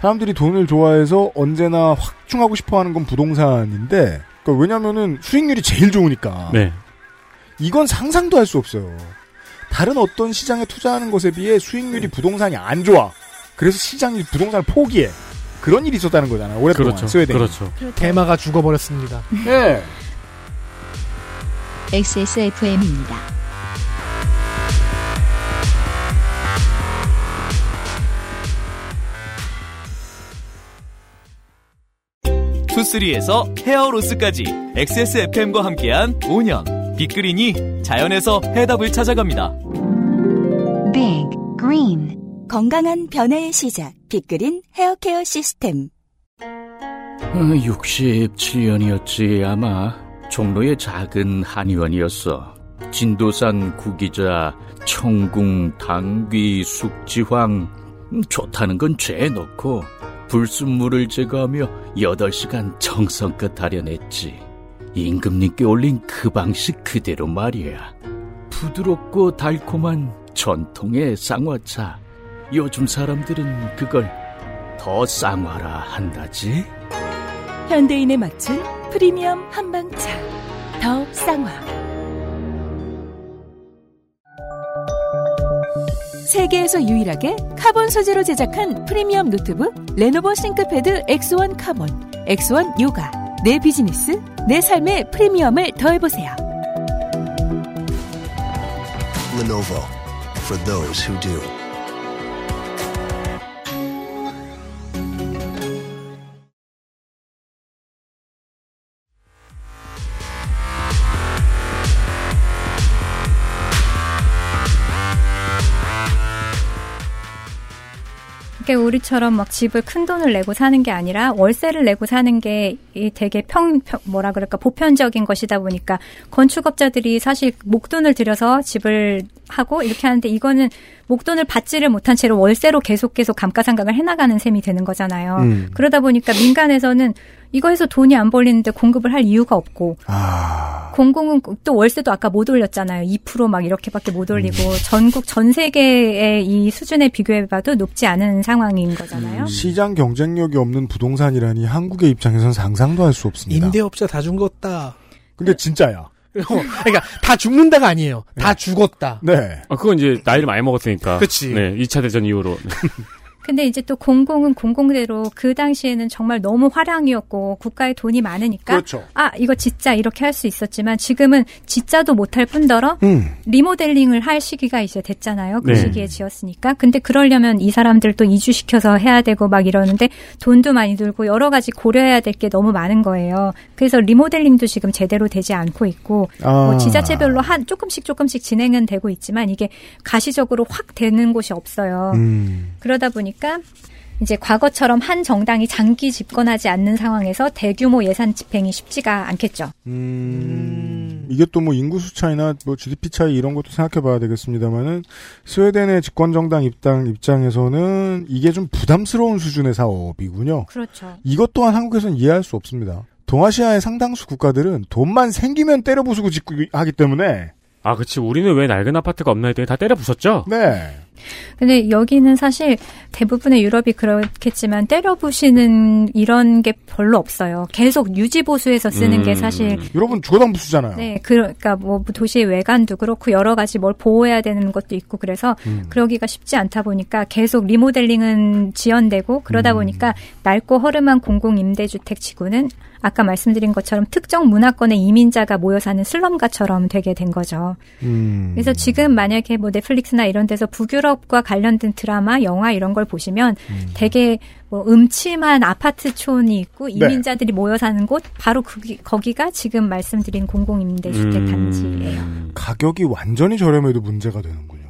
B: 사람들이 돈을 좋아해서 언제나 확충하고 싶어 하는 건 부동산인데 그러니까 왜냐면은 수익률이 제일 좋으니까
C: 네.
B: 이건 상상도 할 수 없어요. 다른 어떤 시장에 투자하는 것에 비해 수익률이 부동산이 안 좋아. 그래서 시장이 부동산을 포기해. 그런 일이 있었다는 거잖아요. 오랫동안
C: 그렇죠.
B: 스웨덴.
C: 그렇죠.
K: 테마가 죽어버렸습니다.
B: 네.
A: XSFM입니다.
F: 투쓰리에서 헤어로스까지 XSFM과 함께한 5년 빅그린이 자연에서 해답을 찾아갑니다.
E: Big Green
G: 건강한 변화의 시작. 빅그린 헤어케어 시스템.
L: 67년이었지 아마 종로의 작은 한의원이었어 진도산 구기자 청궁 당귀 숙지황 음, 좋다는 건 죄에 넣고 불순물을 제거하며 8시간 정성껏 다려냈지 임금님께 올린 그 방식 그대로 말이야 부드럽고 달콤한 전통의 쌍화차 요즘 사람들은 그걸 더 쌍화라 한다지
G: 현대인에 맞춘 프리미엄 한방차. 더 쌍화. 세계에서 유일하게 카본 소재로 제작한 프리미엄 노트북 레노버 싱크패드 X1 카본, X1 요가. 내 비즈니스, 내 삶의 프리미엄을 더해보세요.
M: Lenovo for those who do.
J: 그게 우리처럼 막 집을 큰 돈을 내고 사는 게 아니라 월세를 내고 사는 게이 되게 평, 평 뭐라 그럴까 보편적인 것이다 보니까 건축업자들이 사실 목돈을 들여서 집을 하고 이렇게 하는데 이거는 목돈을 받지를 못한 채로 월세로 계속 계속 감가상각을 해나가는 셈이 되는 거잖아요.
B: 음.
J: 그러다 보니까 민간에서는 이거 해서 돈이 안 벌리는데 공급을 할 이유가 없고
B: 아.
J: 공공은 또 월세도 아까 못 올렸잖아요. 2%막 이렇게밖에 못 올리고 전국 전 세계의 이 수준에 비교해봐도 높지 않은 상황인 거잖아요.
B: 시장 경쟁력이 없는 부동산이라니 한국의 입장에선 상상도 할 수 없습니다.
K: 임대업자 다 죽었다.
B: 근데 진짜야.
K: 그러니까 다 죽는다가 아니에요. 다 죽었다.
B: 네.
C: 아, 그건 이제 나이를 많이 먹었으니까.
K: 그치.
C: 네, 2차 대전 이후로.
J: 근데 이제 또 공공은 공공대로 그 당시에는 정말 너무 화량이었고 국가에 돈이 많으니까
B: 그렇죠.
J: 아 이거 짓자 이렇게 할 수 있었지만 지금은 짓자도 못할 뿐더러
B: 음.
J: 리모델링을 할 시기가 이제 됐잖아요. 그
B: 네.
J: 시기에 지었으니까. 근데 그러려면 이 사람들 또 이주시켜서 해야 되고 막 이러는데 돈도 많이 들고 여러 가지 고려해야 될 게 너무 많은 거예요. 그래서 리모델링도 지금 제대로 되지 않고 있고
B: 아.
J: 뭐 지자체별로 한 조금씩 조금씩 진행은 되고 있지만 이게 가시적으로 확 되는 곳이 없어요.
B: 음.
J: 그러다 보니까 이제 과거처럼 한 정당이 장기 집권하지 않는 상황에서 대규모 예산 집행이 쉽지가 않겠죠.
B: 음, 이게 또 뭐 인구수 차이나 뭐 GDP 차이 이런 것도 생각해 봐야 되겠습니다만은 스웨덴의 집권 정당 입당 입장에서는 이게 좀 부담스러운 수준의 사업이군요.
J: 그렇죠.
B: 이것 또한 한국에서는 이해할 수 없습니다. 동아시아의 상당수 국가들은 돈만 생기면 때려 부수고 짓고 하기 때문에
C: 아, 그치. 우리는 왜 낡은 아파트가 없나 했더니 다 때려 부쉈죠?
B: 네.
J: 근데 여기는 사실 대부분의 유럽이 그렇겠지만 때려 부시는 이런 게 별로 없어요. 계속 유지 보수해서 쓰는 게 사실
B: 여러분 주거담 부수잖아요.
J: 네, 그러니까 뭐 도시 외관도 그렇고 여러 가지 뭘 보호해야 되는 것도 있고 그래서
B: 음.
J: 그러기가 쉽지 않다 보니까 계속 리모델링은 지연되고 그러다
B: 음.
J: 보니까 낡고 허름한 공공 임대주택 지구는 아까 말씀드린 것처럼 특정 문화권의 이민자가 모여 사는 슬럼가처럼 되게 된 거죠.
B: 음.
J: 그래서 지금 만약에 뭐 넷플릭스나 이런 데서 북유럽과 관련된 드라마, 영화 이런 걸 보시면 되게 뭐 음침한 아파트촌이 있고
B: 네.
J: 이민자들이 모여 사는 곳 바로 거기, 거기가 지금 말씀드린 공공임대주택
B: 음.
J: 단지예요.
B: 가격이 완전히 저렴해도 문제가 되는군요.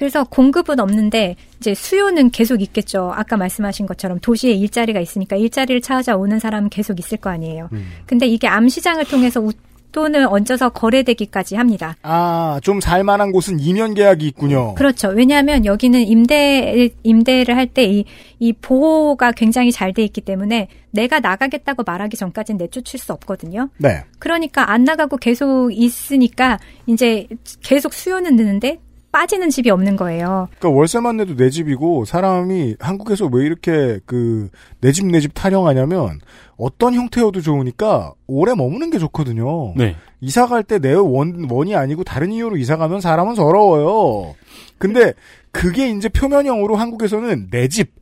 J: 그래서 공급은 없는데 이제 수요는 계속 있겠죠. 아까 말씀하신 것처럼 도시에 일자리가 있으니까 일자리를 찾아오는 사람은 계속 있을 거 아니에요.
B: 음.
J: 근데 이게 암 시장을 통해서 웃돈을 얹어서 거래되기까지 합니다.
B: 아, 좀 살만한 곳은 이면 계약이 있군요.
J: 그렇죠. 왜냐하면 여기는 임대 임대를 할 때 이 이 보호가 굉장히 잘 돼 있기 때문에 내가 나가겠다고 말하기 전까지는 내쫓을 수 없거든요.
B: 네.
J: 그러니까 안 나가고 계속 있으니까 이제 계속 수요는 느는데 빠지는 집이 없는 거예요.
B: 그러니까 월세만 내도 내 집이고 사람이 한국에서 왜 이렇게 그 내 집 내 집 타령하냐면 어떤 형태여도 좋으니까 오래 머무는 게 좋거든요.
C: 네.
B: 이사 갈 때 내 원, 원이 아니고 다른 이유로 이사 가면 사람은 서러워요. 근데 그게 이제 표면형으로 한국에서는 내 집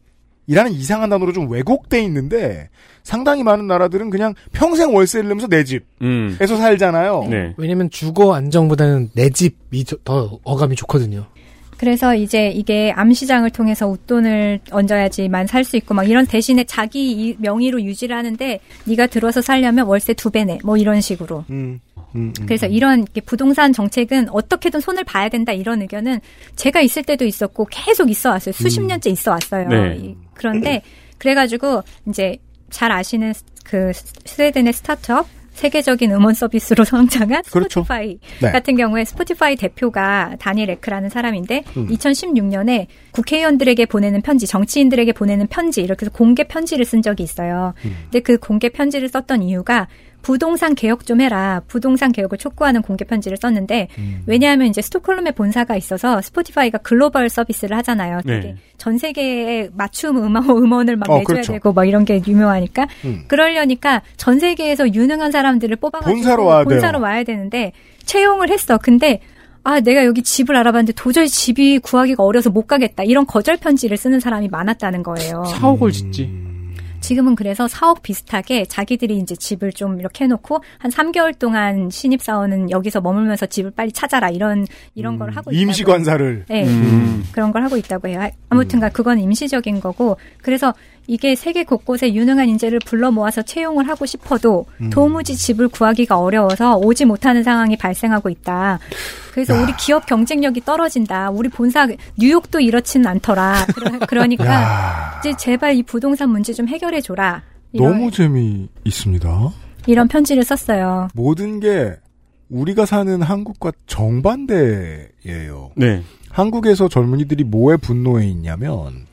B: 이라는 이상한 단어로 좀 왜곡돼 있는데 상당히 많은 나라들은 그냥 평생 월세를 내면서 내 집에서
C: 음.
B: 살잖아요.
C: 네.
K: 왜냐면 주거 안정보다는 내 집이 저- 더 어감이 좋거든요.
J: 그래서 이제 이게 암시장을 통해서 웃돈을 얹어야지만 살 수 있고 막 이런 대신에 자기 이- 명의로 유지를 하는데 네가 들어서 살려면 월세 두 배네 뭐 이런 식으로.
B: 음, 음, 음.
J: 그래서 이런 이렇게 부동산 정책은 어떻게든 손을 봐야 된다 이런 의견은 제가 있을 때도 있었고 계속 있어 왔어요. 수십
B: 음.
J: 년째 있어 왔어요.
C: 네.
J: 이- 그런데 그래가지고 이제 잘 아시는 그 스웨덴의 스타트업 세계적인 음원 서비스로 성장한
B: 그렇죠.
J: 스포티파이
B: 네.
J: 같은 경우에 스포티파이 대표가 다니엘 에크라는 사람인데
B: 음.
J: 2016년에 국회의원들에게 보내는 편지, 정치인들에게 보내는 편지 이렇게 해서 공개 편지를 쓴 적이 있어요.
B: 음.
J: 근데 그 공개 편지를 썼던 이유가 부동산 개혁 좀 해라. 부동산 개혁을 촉구하는 공개 편지를 썼는데
B: 음.
J: 왜냐하면 이제 스톡홀름에 본사가 있어서 스포티파이가 글로벌 서비스를 하잖아요. 되게
C: 네.
J: 전 세계에 맞춤 음원, 음원을 막
B: 어,
J: 내줘야
B: 그렇죠.
J: 되고 막 이런 게 유명하니까
B: 음.
J: 그러려니까 전 세계에서 유능한 사람들을 뽑아가지고
B: 본사로 와야.
J: 본사로 와야 되는데 채용을 했어. 근데 아 내가 여기 집을 알아봤는데 도저히 집이 구하기가 어려서 못 가겠다. 이런 거절 편지를 쓰는 사람이 많았다는 거예요.
C: 사옥을 짓지.
J: 지금은 그래서 사업 비슷하게 자기들이 이제 집을 좀 이렇게 해놓고 한 3개월 동안 신입 사원은 여기서 머물면서 집을 빨리 찾아라 이런 이런 걸 하고 있다고.
B: 임시 관사를.
J: 네.
C: 음.
J: 그런 걸 하고 있다고 해요. 아무튼간 그건 임시적인 거고 그래서 이게 세계 곳곳에 유능한 인재를 불러 모아서 채용을 하고 싶어도
B: 음.
J: 도무지 집을 구하기가 어려워서 오지 못하는 상황이 발생하고 있다. 그래서
B: 야.
J: 우리 기업 경쟁력이 떨어진다. 우리 본사 뉴욕도 이렇지는 않더라. 그러, 니까
B: 야.
J: 이제 제발 이 부동산 문제 좀 해결해 줘라.
B: 너무 재미 있습니다.
J: 이런 편지를 썼어요.
B: 모든 게 우리가 사는 한국과 정반대예요.
C: 네.
B: 한국에서 젊은이들이 뭐에 분노해 있냐면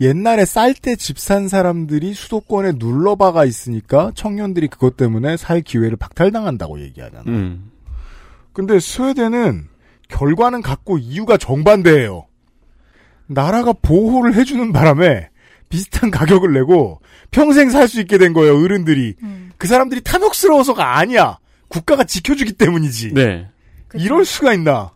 B: 옛날에 쌀 때 집 산 사람들이 수도권에 눌러박아 있으니까 청년들이 그것 때문에 살 기회를 박탈당한다고 얘기하잖아.
C: 음.
B: 근데 스웨덴은 결과는 같고 이유가 정반대예요. 나라가 보호를 해주는 바람에 비슷한 가격을 내고 평생 살 수 있게 된 거예요, 어른들이. 그 사람들이 탐욕스러워서가 아니야. 국가가 지켜주기 때문이지.
C: 네.
B: 이럴 수가 있나.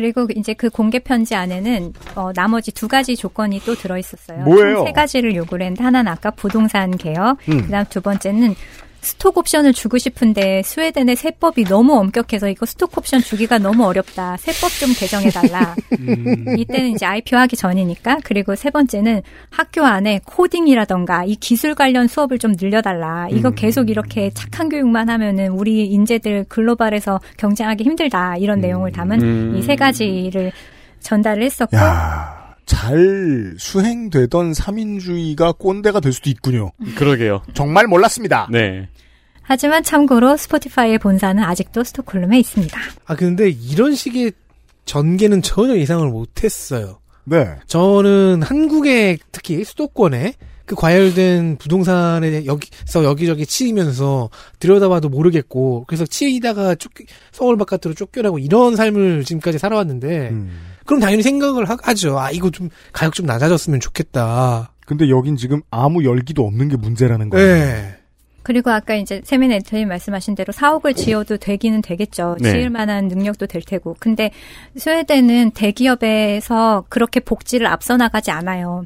J: 그리고 이제 그 공개 편지 안에는 어, 나머지 두 가지 조건이 또 들어 있었어요.
B: 뭐예요?
J: 총세 가지를 요구를 했는데 하나는 아까 부동산 개혁,
B: 음.
J: 그다음 두 번째는 스톡 옵션을 주고 싶은데 스웨덴의 세법이 너무 엄격해서 이거 스톡 옵션 주기가 너무 어렵다. 세법 좀 개정해 달라.
B: 음.
J: 이때는 이제 IPO 하기 전이니까. 그리고 세 번째는 학교 안에 코딩이라던가 이 기술 관련 수업을 좀 늘려달라. 이거
B: 음.
J: 계속 이렇게 착한 교육만 하면은 우리 인재들 글로벌에서 경쟁하기 힘들다. 이런 내용을 담은
B: 음.
J: 이세 가지를 전달을 했었고.
B: 야, 잘 수행되던 삼인주의가 꼰대가 될 수도 있군요.
C: 그러게요.
B: 정말 몰랐습니다.
C: 네.
J: 하지만 참고로 스포티파이의 본사는 아직도 스톡홀름에 있습니다.
K: 아 근데 이런 식의 전개는 전혀 예상을 못했어요.
B: 네.
K: 저는 한국의 특히 수도권에 그 과열된 부동산에 여기서 여기저기 치이면서 들여다봐도 모르겠고 그래서 치이다가 쫓 서울 바깥으로 쫓겨나고 이런 삶을 지금까지 살아왔는데
B: 음.
K: 그럼 당연히 생각을 하, 하죠. 아 이거 좀 가격 좀 낮아졌으면 좋겠다.
B: 근데 여긴 지금 아무 열기도 없는 게 문제라는 거예요.
K: 네.
J: 그리고 아까 이제 세민 에디터님 말씀하신 대로 사옥을 지어도 되기는 되겠죠.
B: 네.
J: 지을 만한 능력도 될 테고. 근데 스웨덴은 대기업에서 그렇게 복지를 앞서 나가지 않아요.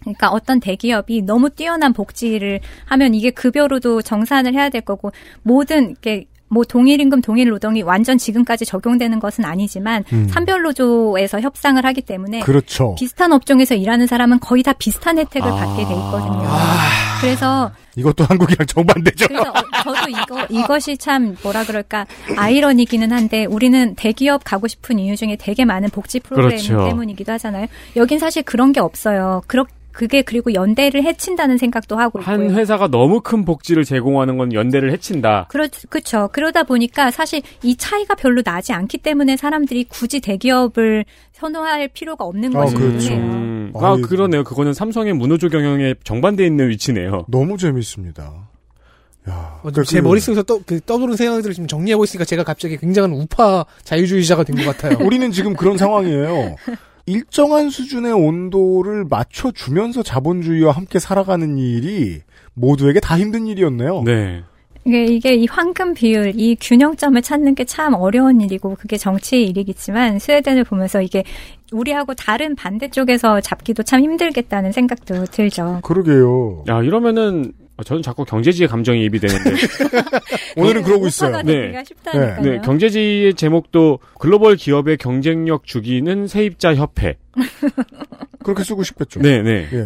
J: 그러니까 어떤 대기업이 너무 뛰어난 복지를 하면 이게 급여로도 정산을 해야 될 거고 모든 이게 뭐 동일 임금 동일 노동이 완전 지금까지 적용되는 것은 아니지만
B: 음.
J: 산별 노조에서 협상을 하기 때문에
B: 그렇죠.
J: 비슷한 업종에서 일하는 사람은 거의 다 비슷한 혜택을 받게 돼 있거든요.
B: 아.
J: 그래서
B: 이것도 한국이랑 정반대죠.
J: 그래서 어, 저도 이거 이것이 참 뭐라 그럴까 아이러니기는 한데 우리는 대기업 가고 싶은 이유 중에 되게 많은 복지 프로그램
C: 그렇죠.
J: 때문이기도 하잖아요. 여긴 사실 그런 게 없어요. 그렇 그게 그리고 연대를 해친다는 생각도 하고 있고요.
C: 한 회사가 너무 큰 복지를 제공하는 건 연대를 해친다.
J: 그렇, 그쵸. 그러다 보니까 사실 이 차이가 별로 나지 않기 때문에 사람들이 굳이 대기업을 선호할 필요가 없는
B: 아,
J: 것이기도
B: 그렇죠.
J: 해요.
C: 음, 아, 그러네요. 그거는 삼성의 문호조 경영에 정반대에 있는 위치네요.
B: 너무 재밌습니다.
K: 어,
B: 그러니까
K: 제
B: 그-
K: 머릿속에서 떠, 그 떠도는 생각들을 지금 정리하고 있으니까 제가 갑자기 굉장한 우파 자유주의자가 된 것 같아요.
B: 우리는 지금 그런 상황이에요. 일정한 수준의 온도를 맞춰주면서 자본주의와 함께 살아가는 일이 모두에게 다 힘든 일이었네요.
C: 네.
J: 이게, 이게 이 황금 비율, 이 균형점을 찾는 게 참 어려운 일이고 그게 정치의 일이겠지만 스웨덴을 보면서 이게 우리하고 다른 반대쪽에서 잡기도 참 힘들겠다는 생각도 들죠.
B: 그러게요.
C: 야, 이러면은 저는 자꾸 경제지의 감정이 입이 되는데.
B: 오늘은 그러고 있어요.
J: 되기가 쉽다니까요.
C: 네, 경제지의 제목도 글로벌 기업의 경쟁력 주기는 세입자 협회.
B: 그렇게 쓰고 싶겠죠.
C: 네, 네.
B: 예.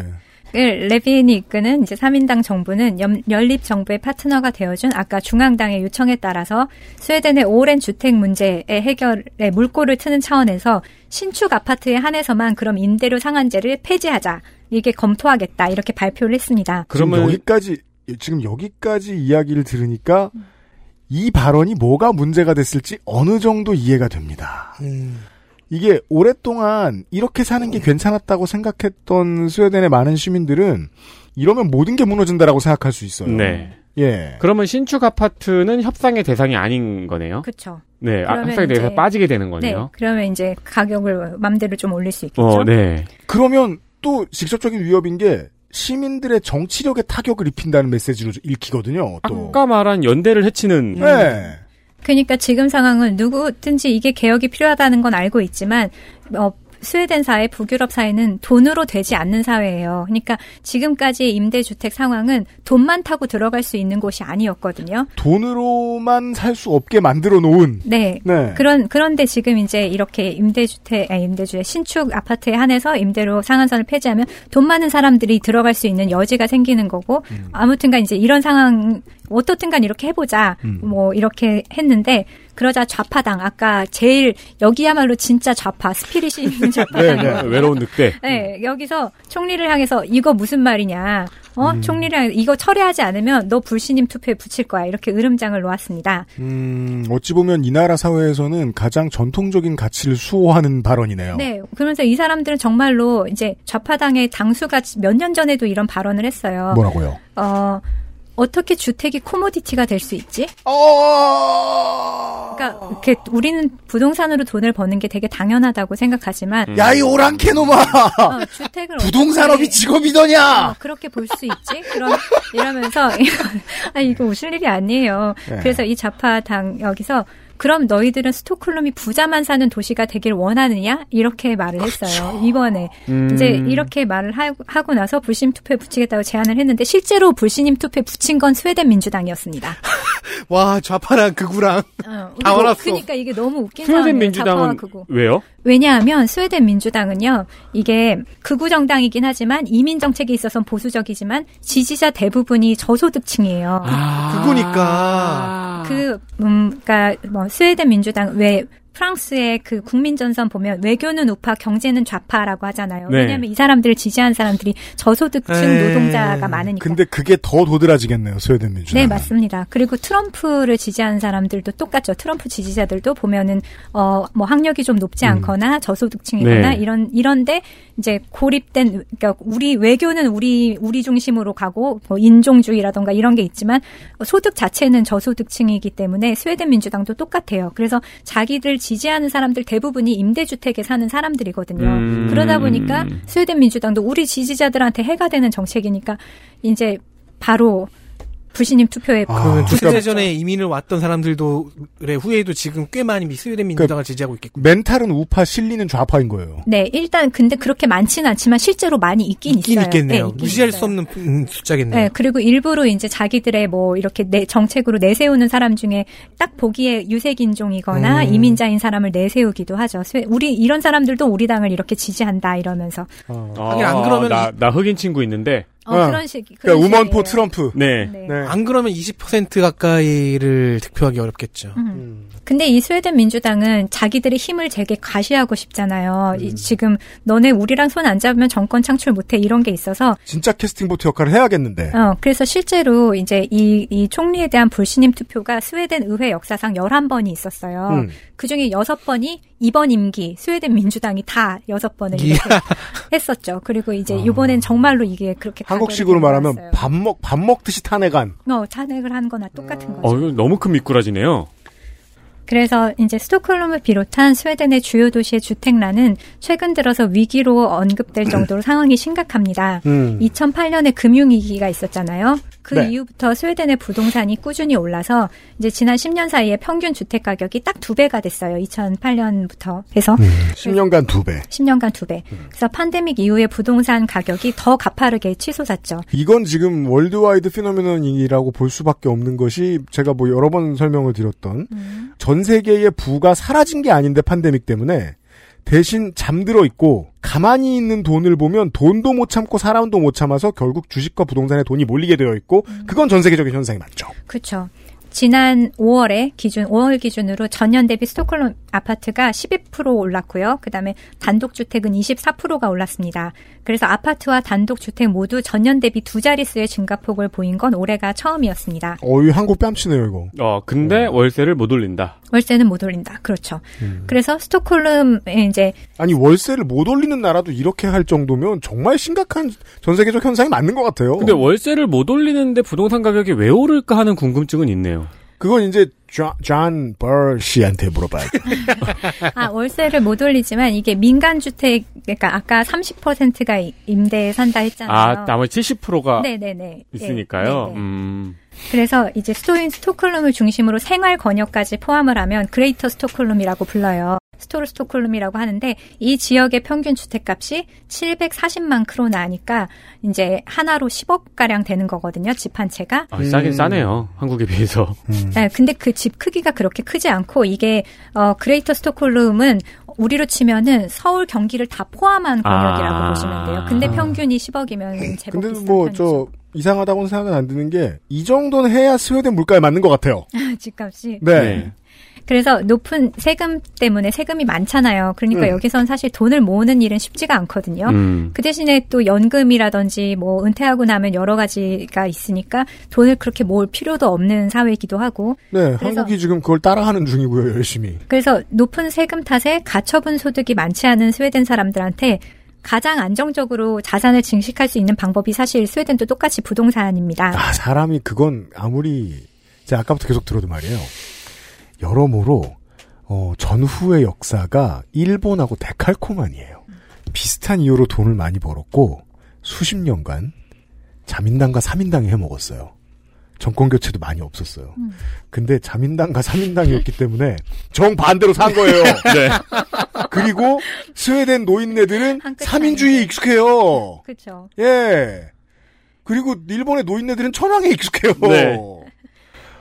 J: 그 레빈이 이끄는 이제 3인당 정부는 연, 연립 정부의 파트너가 되어준 아까 중앙당의 요청에 따라서 스웨덴의 오랜 주택 문제의 해결에 물꼬를 트는 차원에서 신축 아파트에 한해서만 그럼 임대료 상한제를 폐지하자 이게 검토하겠다 이렇게 발표를 했습니다.
B: 지금 여기까지 지금 여기까지 이야기를 들으니까 이 발언이 뭐가 문제가 됐을지 어느 정도 이해가 됩니다. 이게 오랫동안 이렇게 사는 게 괜찮았다고 생각했던 스웨덴의 많은 시민들은 이러면 모든 게 무너진다라고 생각할 수 있어요.
C: 네.
B: 예.
C: 그러면 신축 아파트는 협상의 대상이 아닌 거네요.
J: 그렇죠.
C: 네, 아, 협상의
J: 이제-
C: 빠지게 되는
J: 네,
C: 거네요.
J: 그러면 이제 가격을 맘대로 좀 올릴 수 있겠죠.
C: 어, 네.
B: 그러면 또 직접적인 위협인 게 시민들의 정치력에 타격을 입힌다는 메시지로 읽히거든요. 또.
C: 아까 말한 연대를 해치는
B: 네.
J: 그러니까 지금 상황은 누구든지 이게 개혁이 필요하다는 건 알고 있지만 어, 스웨덴 사회, 북유럽 사회는 돈으로 되지 않는 사회예요. 그러니까 지금까지의 임대주택 상황은 돈만 타고 들어갈 수 있는 곳이 아니었거든요.
B: 돈으로만 살 수 없게 만들어 놓은.
J: 네.
B: 네.
J: 그런 그런데 지금 이제 이렇게 임대주택, 아니 임대주택 신축 아파트에 한해서 임대로 상한선을 폐지하면 돈 많은 사람들이 들어갈 수 있는 여지가 생기는 거고 아무튼간 이제 이런 상황 어떻든간 이렇게 해보자 뭐 이렇게 했는데 그러자 좌파당 아까 제일 여기야말로 진짜 좌파 스피릿이 있는 좌파당
C: 네, 네. 외로운 늑대.
J: 네, 여기서 총리를 향해서 이거 무슨 말이냐. 어?
B: 음.
J: 총리를 향해서 이거 철회하지 않으면 너 불신임 투표에 붙일 거야. 이렇게 으름장을 놓았습니다.
B: 음, 어찌 보면 이 나라 사회에서는 가장 전통적인 가치를 수호하는 발언이네요.
J: 네. 그러면서 이 사람들은 정말로 이제 좌파당의 당수가 몇 년 전에도 이런 발언을 했어요.
B: 뭐라고요?
J: 어, 어떻게 주택이 코모디티가 될 수 있지?
B: 어.
J: 그러니까 이렇게 우리는 부동산으로 돈을 버는 게 되게 당연하다고 생각하지만
B: 야, 이 오랑캐 놈아!
J: 어, 주택을
B: 부동산업이 직업이더냐!
J: 어, 그렇게 볼 수 있지? 그럼 이러면서 아 이거 웃을 일이 아니에요.
B: 네.
J: 그래서 이 좌파 당 여기서 그럼 너희들은 스톡홀름이 부자만 사는 도시가 되길 원하느냐? 이렇게 말을 했어요. 이번에
K: 음.
J: 이제 이렇게 말을 하- 하고 나서 불신 투표에 붙이겠다고 제안을 했는데 실제로 불신임 투표에 붙인 건 스웨덴 민주당이었습니다.
K: 와 좌파랑 극우랑
J: 어,
K: 다 알았어.
J: 그러니까 이게 너무 웃긴
C: 스웨덴 민주당은
J: 극우.
C: 왜요?
J: 왜냐하면 스웨덴 민주당은요, 이게 극우 정당이긴 하지만 이민 정책에 있어서는 보수적이지만 지지자 대부분이 저소득층이에요.
K: 그거니까.
J: 그, 음, 그니까, 뭐, 스웨덴 민주당, 왜, 프랑스의 그 국민전선 보면 외교는 우파, 경제는 좌파라고 하잖아요.
B: 네.
J: 왜냐하면 이 사람들을 지지한 사람들이 저소득층
B: 에이.
J: 노동자가 많으니까.
B: 근데 그게 더 도드라지겠네요, 스웨덴 민주당.
J: 네, 맞습니다. 그리고 트럼프를 지지하는 사람들도 똑같죠. 트럼프 지지자들도 보면은 어뭐 학력이 좀 높지 않거나 저소득층이거나
C: 네.
J: 이런 이런데 이제 고립된 그러니까 우리 외교는 우리 우리 중심으로 가고 뭐 인종주의라던가 이런 게 있지만 소득 자체는 저소득층이기 때문에 스웨덴 민주당도 똑같아요. 그래서 자기들 지지하는 사람들 대부분이 임대주택에 사는 사람들이거든요.
C: 음.
J: 그러다 보니까 스웨덴 민주당도 우리 지지자들한테 해가 되는 정책이니까 이제 바로 불신임 투표에
K: 그러면
J: 붙였죠.
K: 주세 전에 이민을 왔던 사람들도 그래 후에도 지금 꽤 많이 스웨덴 민주당을 지지하고 있겠고.
B: 멘탈은 우파, 실리는 좌파인 거예요.
J: 네, 일단 근데 그렇게 많지는 않지만 실제로 많이 있긴,
K: 있긴
J: 있어요.
K: 있겠네요.
J: 네, 있긴
K: 무시할
J: 있어요.
K: 수 없는 음, 숫자겠네요.
J: 네, 그리고 일부러 이제 자기들의 뭐 이렇게 내, 정책으로 내세우는 사람 중에 딱 보기에 유색 인종이거나
C: 음.
J: 이민자인 사람을 내세우기도 하죠. 우리 이런 사람들도 우리 당을 이렇게 지지한다 이러면서.
K: 하긴 안 그러면
C: 나, 나 흑인 친구 있는데.
J: 어, 그런 식. 그런
K: 그러니까
J: 식이에요.
B: 트럼프.
C: 네.
K: 안 그러면 20% 가까이를 득표하기 어렵겠죠.
J: 음. 근데 이 스웨덴 민주당은 자기들의 힘을 되게 과시하고 싶잖아요. 이 지금 너네 우리랑 손 안 잡으면 정권 창출 못해 이런 게 있어서
B: 진짜 캐스팅 보트 역할을 해야겠는데.
J: 어, 그래서 실제로 이제 이, 이 총리에 대한 불신임 투표가 스웨덴 의회 역사상 11번이 있었어요.
B: 음.
J: 그 중에 6번이 이번 임기 스웨덴 민주당이 다 6번을
B: 예.
J: 이렇게 했었죠. 그리고 이제 이번엔 정말로 이게 그렇게
B: 한국식으로 말하면. 밥 먹, 밥 먹듯이 탄핵안.
J: 어, 탄핵을 한 거나 똑같은 거죠.
C: 어, 너무 큰 미꾸라지네요.
J: 그래서 이제 스톡홀름을 비롯한 스웨덴의 주요 도시의 주택난은 최근 들어서 위기로 언급될 정도로 상황이 심각합니다.
N: 음.
J: 2008년에 금융위기가 있었잖아요. 그
N: 네.
J: 이후부터 스웨덴의 부동산이 꾸준히 올라서 이제 지난 10년 사이에 평균 주택 가격이 딱 두 배가 됐어요. 2008년부터 해서.
B: 10년간 두 배.
J: 10년간 두 배. 그래서 팬데믹 이후에 부동산 가격이 더 가파르게 치솟았죠.
B: 이건 지금 worldwide phenomenon이라고 볼 수밖에 없는 것이 제가 뭐 여러 번 설명을 드렸던 전 세계의 부가 사라진 게 아닌데 팬데믹 때문에 대신 잠들어 있고 가만히 있는 돈을 보면 돈도 못 참고 사람도 못 참아서 결국 주식과 부동산에 돈이 몰리게 되어 있고 그건 전 세계적인 현상이 맞죠.
J: 그렇죠. 지난 5월에 기준 5월 기준으로 전년 대비 스톡홀름 아파트가 12% 올랐고요. 그다음에 단독 주택은 24%가 올랐습니다. 그래서 아파트와 단독 주택 모두 전년 대비 두 자릿수의 증가폭을 보인 건 올해가 처음이었습니다.
B: 어이 한국 뺨치네요 이거.
C: 어, 근데 월세를 못 올린다.
J: 월세는 못 올린다. 그렇죠. 그래서 스톡홀름에 이제
B: 아니 월세를 못 올리는 나라도 이렇게 할 정도면 정말 심각한 전 세계적 현상이 맞는 것 같아요.
C: 근데 월세를 못 올리는데 부동산 가격이 왜 오를까 하는 궁금증은 있네요.
B: 그건 이제 존 씨한테 물어봐야죠.
J: 아, 월세를 못 올리지만 이게 민간 주택 그러니까 아까 30%가 임대에 산다 했잖아요.
C: 아, 나머지 70%가
J: 네네네.
C: 있으니까요.
J: 네, 네.
C: 음.
J: 그래서 이제 스토인 스톡홀름을 중심으로 생활 권역까지 포함을 하면 Greater 스톡홀름이라고 불러요. Stor 스톡홀름이라고 하는데 이 지역의 평균 주택값이 740만 크로나니까 이제 한화로 10억 가량 되는 거거든요. 집 한 채가.
C: 아, 싸긴 싸네요. 한국에 비해서.
J: 네, 근데 그 집 크기가 그렇게 크지 않고 이게 어 Greater 스톡홀름은 우리로 치면은 서울 경기를 다 포함한 권역이라고
B: 아.
J: 보시면 돼요. 근데 평균이 10억이면 제법
B: 근데 뭐저 이상하다고는 생각은 안 드는 게 이 정도는 해야 스웨덴 물가에 맞는 것 같아요.
J: 집값이.
B: 네.
J: 그래서 높은 세금 때문에 세금이 많잖아요. 그러니까
B: 음.
J: 여기선 사실 돈을 모으는 일은 쉽지가 않거든요.
B: 음.
J: 그 대신에 또 연금이라든지 뭐 은퇴하고 나면 여러 가지가 있으니까 돈을 그렇게 모을 필요도 없는 사회이기도 하고.
B: 네, 한국이 지금 그걸 따라하는 중이고요, 열심히.
J: 그래서 높은 세금 탓에 가처분 소득이 많지 않은 스웨덴 사람들한테 가장 안정적으로 자산을 증식할 수 있는 방법이 사실 스웨덴도 똑같이 부동산입니다.
B: 아, 사람이 그건 아무리 제가 아까부터 계속 들어도 말이에요. 여러모로 어, 전후의 역사가 일본하고 데칼코만이에요. 비슷한 이유로 돈을 많이 벌었고 수십 년간 자민당과 삼인당이 해먹었어요. 정권 교체도 많이 없었어요. 근데 자민당과 삼인당이었기 때문에 정 반대로 산 거예요.
C: 네.
B: 그리고 스웨덴 노인네들은 삼인주의에 익숙해요.
J: 그렇죠.
B: 예. 그리고 일본의 노인네들은 천황에 익숙해요.
C: 네.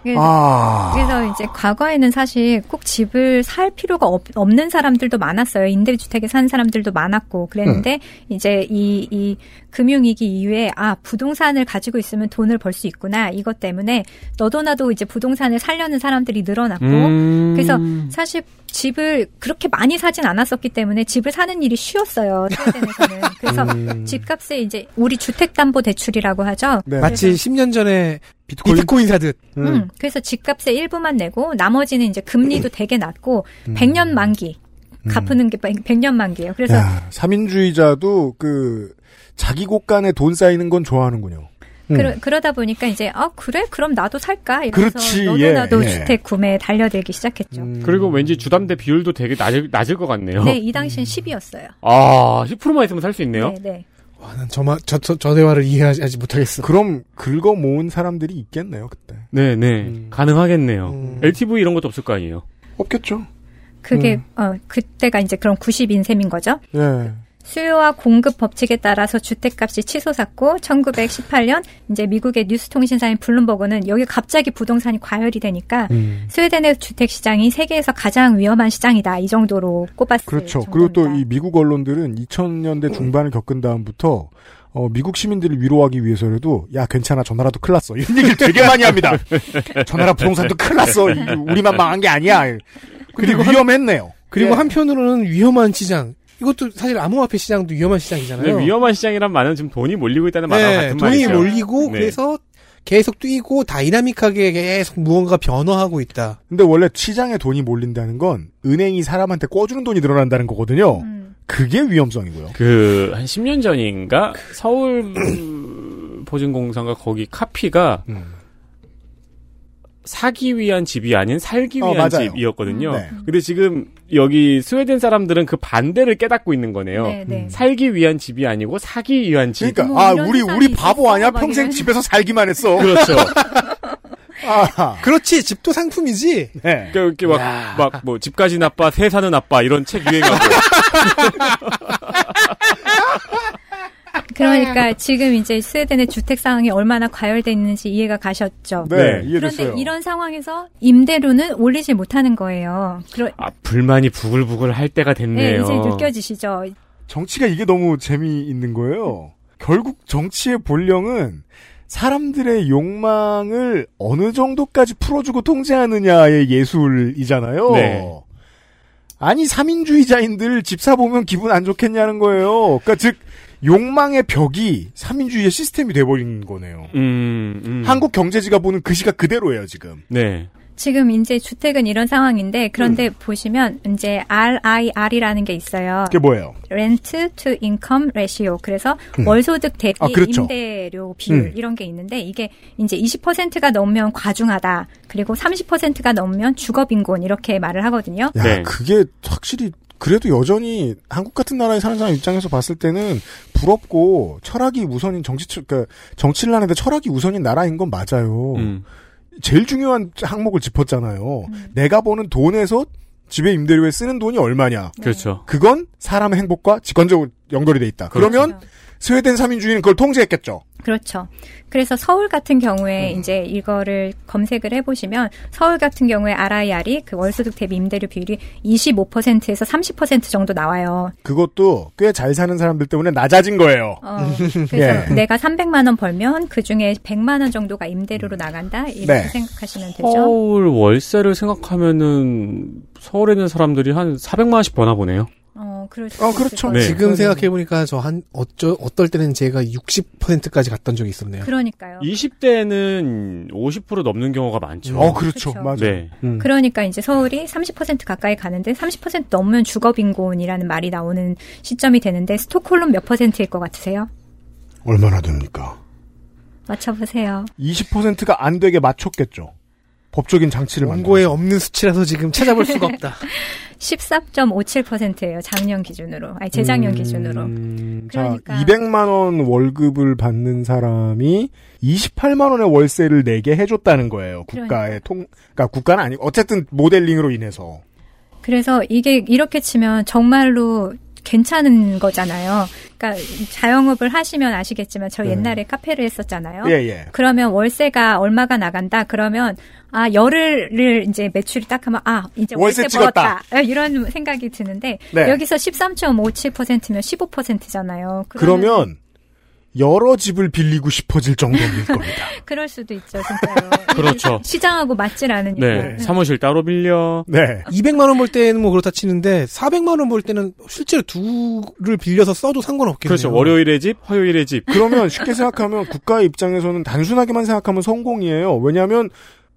J: 그래서,
B: 아.
J: 그래서 이제 과거에는 사실 꼭 집을 살 필요가 없, 는 사람들도 많았어요. 임대주택에 산 사람들도 많았고 그랬는데 이제 이, 이 금융위기 이후에 아 부동산을 가지고 있으면 돈을 벌 수 있구나 이것 때문에 너도 나도 이제 부동산을 살려는 사람들이 늘어났고
C: 음.
J: 그래서 사실 집을 그렇게 많이 사진 않았었기 때문에 집을 사는 일이 쉬웠어요. 스웨덴에서는 그래서
K: 음.
J: 집값에 이제 우리 주택담보대출이라고 하죠.
K: 마치 10년 전에 비트코인, 사듯.
J: 음, 그래서 집값의 일부만 내고 나머지는 이제 금리도 되게 낮고
B: 음.
J: 100년 만기 갚는 게 100년 만기예요. 그래서
B: 야, 삼인주의자도 그 자기 곳간에 돈 쌓이는 건 좋아하는군요. 음.
J: 그러, 그러 다 보니까 이제 아 그래 그럼 나도 살까 이러면서
B: 그렇지,
J: 너도
B: 예,
J: 나도
B: 예.
J: 주택 구매에 달려들기 시작했죠.
C: 그리고 왠지 주담대 비율도 되게 낮을, 낮을 것 같네요.
J: 네, 이 당시엔 10이었어요.
C: 아, 10%만 있으면 살 수 있네요.
J: 네, 네.
K: 와, 난 저마, 저, 저, 저 대화를 이해하지 못하겠어.
B: 그럼 긁어 모은 사람들이 있겠네요, 그때.
C: 네, 네.
B: 음.
C: 가능하겠네요. LTV 이런 것도 없을 거 아니에요.
B: 없겠죠.
J: 그게 어 그때가 이제 그럼 90인 셈인 거죠.
B: 예.
J: 수요와 공급 법칙에 따라서 주택값이 치솟았고 1918년 이제 미국의 뉴스 통신사인 블룸버그는 여기 갑자기 부동산이 과열이 되니까
B: 음.
J: 스웨덴의 주택 시장이 세계에서 가장 위험한 시장이다 이 정도로 꼽았어요.
B: 그렇죠. 그리고 또 이 미국 언론들은 2000년대 중반을 겪은 다음부터 어, 미국 시민들을 위로하기 위해서라도 야 괜찮아 저 나라도 큰일 났어 이런 얘기를 되게 많이 합니다. 저 나라 부동산도 큰일 났어 이- 우리만 망한 게 아니야. 그리고 위험했네요.
K: 그리고
B: 예.
K: 한편으로는 위험한 시장. 이것도 사실 암호화폐 시장도 위험한 시장이잖아요.
C: 근데 위험한 시장이란 말은 지금 돈이 몰리고 있다는 말과
K: 네,
C: 같은
K: 돈이
C: 말이죠.
K: 몰리고
C: 네.
K: 그래서 계속 뛰고 다이나믹하게 계속 무언가 변화하고 있다.
B: 근데 원래 시장에 돈이 몰린다는 건 은행이 사람한테 꿔주는 돈이 늘어난다는 거거든요. 그게 위험성이고요.
C: 그, 한 10년 전인가, 서울 보증공사가 거기 카피가,
B: 음.
C: 사기 위한 집이 아닌 살기
B: 어,
C: 위한
B: 맞아요.
C: 집이었거든요.
B: 네.
C: 근데 지금 여기 스웨덴 사람들은 그 반대를 깨닫고 있는 거네요.
J: 네, 네.
C: 살기 위한 집이 아니고 사기 위한 집.
B: 그러니까 아 우리 우리 바보 아니야 평생 집에서 살기만 했어.
C: 그렇죠.
B: 아,
K: 그렇지 집도 상품이지.
B: 네.
C: 그러니까 이렇게 막, 막, 뭐, 집까지 나빠, 세사는 나빠, 이런 책 유행하고.
J: 그러니까 지금 이제 스웨덴의 주택 상황이 얼마나 과열돼 있는지 이해가 가셨죠.
C: 네,
B: 이해됐어요.
J: 그런데 이런 상황에서 임대료는 올리지 못하는 거예요. 그러,
C: 아, 불만이 부글부글 할 때가
J: 네,
C: 됐네요.
J: 이제 느껴지시죠.
B: 정치가 이게 너무 재미있는 거예요. 결국 정치의 본령은 사람들의 욕망을 어느 정도까지 풀어주고 통제하느냐의 예술이잖아요.
C: 네.
B: 아니 삼인주의자인들 집 사 보면 기분 안 좋겠냐는 거예요. 그러니까 즉 욕망의 벽이 삼인주의의 시스템이 돼버린 거네요.
C: 음, 음.
B: 한국 경제지가 보는 그 시가 그대로예요 지금.
C: 네.
J: 지금 이제 주택은 이런 상황인데 그런데 보시면 이제 RIR이라는 게 있어요.
B: 그게 뭐예요?
J: Rent to Income Ratio. 그래서
B: 음.
J: 월소득 대비
B: 아, 그렇죠.
J: 임대료 비율
B: 음.
J: 이런 게 있는데 이게 이제 20%가 넘으면 과중하다. 그리고 30%가 넘으면 주거빈곤 이렇게 말을 하거든요.
B: 야
C: 네.
B: 그게 확실히 그래도 여전히 한국 같은 나라에 사는 사람 입장에서 봤을 때는 부럽고 철학이 우선인 정치 그러니까 정치를 하는데 철학이 우선인 나라인 건 맞아요.
C: 음.
B: 제일 중요한 항목을 짚었잖아요. 내가 버는 돈에서 집에 임대료에 쓰는 돈이 얼마냐.
C: 그렇죠.
B: 그건 사람의 행복과 직관적으로 연결이 돼 있다. 그러면 스웨덴 3인주의는 그걸 통제했겠죠.
J: 그렇죠. 그래서 서울 같은
B: 음.
J: 경우에 이제 이거를 검색을 해보시면 서울 같은 경우에 RIR이 그 월소득 대비 임대료 비율이 25%에서 30% 정도 나와요.
B: 그것도 꽤 잘 사는 사람들 때문에 낮아진 거예요.
J: 어, 그래서
B: 예.
J: 내가 300만 원 벌면 그 중에 100만 원 정도가 임대료로 나간다 이렇게
C: 네.
J: 생각하시면 되죠.
C: 서울 월세를 생각하면은 서울에 있는 사람들이 한 400만 원씩 버나 보네요.
J: 어, 그럴 수
B: 어, 그렇죠.
J: 거예요.
K: 지금 생각해 보니까 저 한, 어쩌, 어떨 때는 제가 60%까지 갔던 적이 있었네요.
J: 그러니까요.
C: 20대는 50% 넘는 경우가 많죠.
B: 어, 그렇죠.
J: 그렇죠.
B: 맞아요.
C: 네.
J: 그러니까 이제 서울이 30% 가까이 가는데 30% 넘으면 주거 빈곤이라는 말이 나오는 시점이 되는데 스톡홀름 몇 퍼센트일 것 같으세요?
B: 얼마나 됩니까?
J: 맞춰보세요.
B: 20%가 안 되게 맞췄겠죠. 법적인 장치를 만들어.
K: 원고에 없는 수치라서 지금 찾아볼 수가 없다.
J: 14.57%예요. 작년 기준으로. 아니 재작년 기준으로.
B: 음, 자,
J: 그러니까
B: 200만 원 월급을 받는 사람이 28만 원의 월세를 내게 해 줬다는 거예요. 국가의 통, 그러니까 국가는 아니고 어쨌든 모델링으로 인해서.
J: 그래서 이게 이렇게 치면 정말로 괜찮은 거잖아요. 그러니까 자영업을 하시면 아시겠지만 저
B: 네.
J: 옛날에 카페를 했었잖아요.
B: 예, 예.
J: 그러면 월세가 얼마가 나간다. 그러면 아 열흘을 이제 매출이 딱 하면 아 이제
B: 월세
J: 월세. 벌었다. 아, 이런 생각이 드는데
B: 네.
J: 여기서 13.57%면 15%잖아요.
B: 그러면 여러 집을 빌리고 싶어질 정도일 겁니다.
J: 그럴 수도 있죠, 진짜요.
C: 그렇죠.
J: 시장하고 맞질 않으니까.
C: 네. 사무실 따로 빌려.
B: 네.
K: 200만 원 벌 때는 뭐 그렇다 치는데 400만 원 벌 때는 실제로 두를 빌려서 써도 상관없겠네요.
C: 그렇죠. 월요일에 집, 화요일에 집.
B: 그러면 쉽게 생각하면 국가의 입장에서는 단순하게만 생각하면 성공이에요. 왜냐하면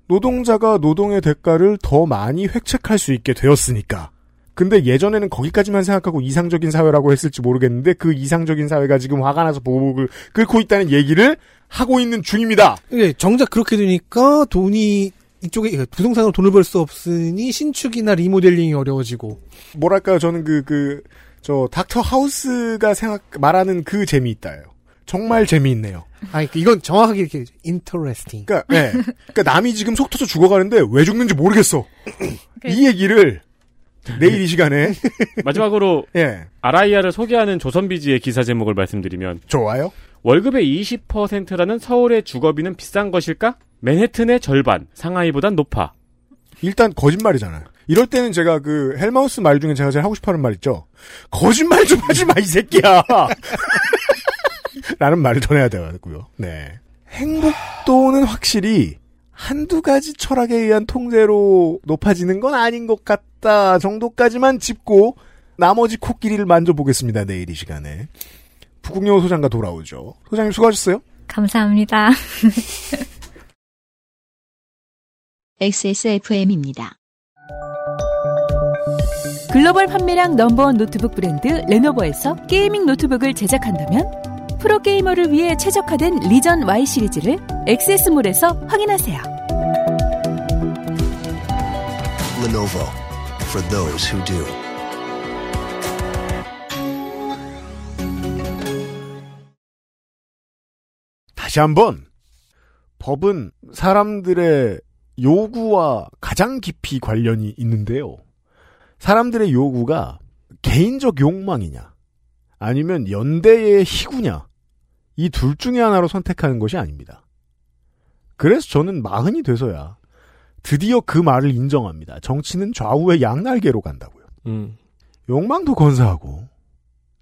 B: 노동자가 노동의 대가를 더 많이 획책할 수 있게 되었으니까. 근데 예전에는 거기까지만 생각하고 이상적인 사회라고 했을지 모르겠는데 그 이상적인 사회가 지금 화가 나서 보복을 끓고 있다는 얘기를 하고 있는 중입니다.
K: 예, 정작 그렇게 되니까 돈이 이쪽에 부동산으로 돈을 벌 수 없으니 신축이나 리모델링이 어려워지고
B: 뭐랄까요, 저는 그, 그, 저, 닥터 하우스가 생각, 말하는 그 재미있다예요. 정말 재미있네요.
K: 아니 이건 정확하게 이렇게 interesting.
B: 그러니까, 네. 그러니까 남이 지금 속 터져 죽어가는데 왜 죽는지 모르겠어. 이 얘기를 내일 이 시간에
C: 마지막으로
B: 예.
C: RIR을 소개하는 조선비지의 기사 제목을 말씀드리면
B: 좋아요.
C: 월급의 20%라는 서울의 주거비는 비싼 것일까? 맨해튼의 절반, 상하이보단 높아.
B: 일단 거짓말이잖아요. 이럴 때는 제가 그 헬마우스 말 중에 제가 제일 하고 싶어하는 말 있죠. 거짓말 좀 하지 마 이 새끼야. 라는 말을 전해야 되고요. 네. 행복도는 확실히 한두 가지 철학에 의한 통제로 높아지는 건 아닌 것 같 다 정도까지만 짚고 나머지 코끼리를 만져보겠습니다. 내일 이 시간에. 부국영호 소장과 돌아오죠. 소장님 수고하셨어요.
J: 감사합니다.
A: XSFM입니다.
G: 글로벌 판매량 넘버원 노트북 브랜드 레노버에서 게이밍 노트북을 제작한다면 프로게이머를 위해 최적화된 리전 Y 시리즈를 XS몰에서 확인하세요.
M: Lenovo for those who do.
B: 다시 한번 법은 사람들의 요구와 가장 깊이 관련이 있는데요. 사람들의 요구가 개인적 욕망이냐 아니면 연대의 희구냐 이 둘 중에 하나로 선택하는 것이 아닙니다. 그래서 저는 마흔이 돼서야 드디어 그 말을 인정합니다. 정치는 좌우의 양날개로 간다고요.
C: 음.
B: 욕망도 건사하고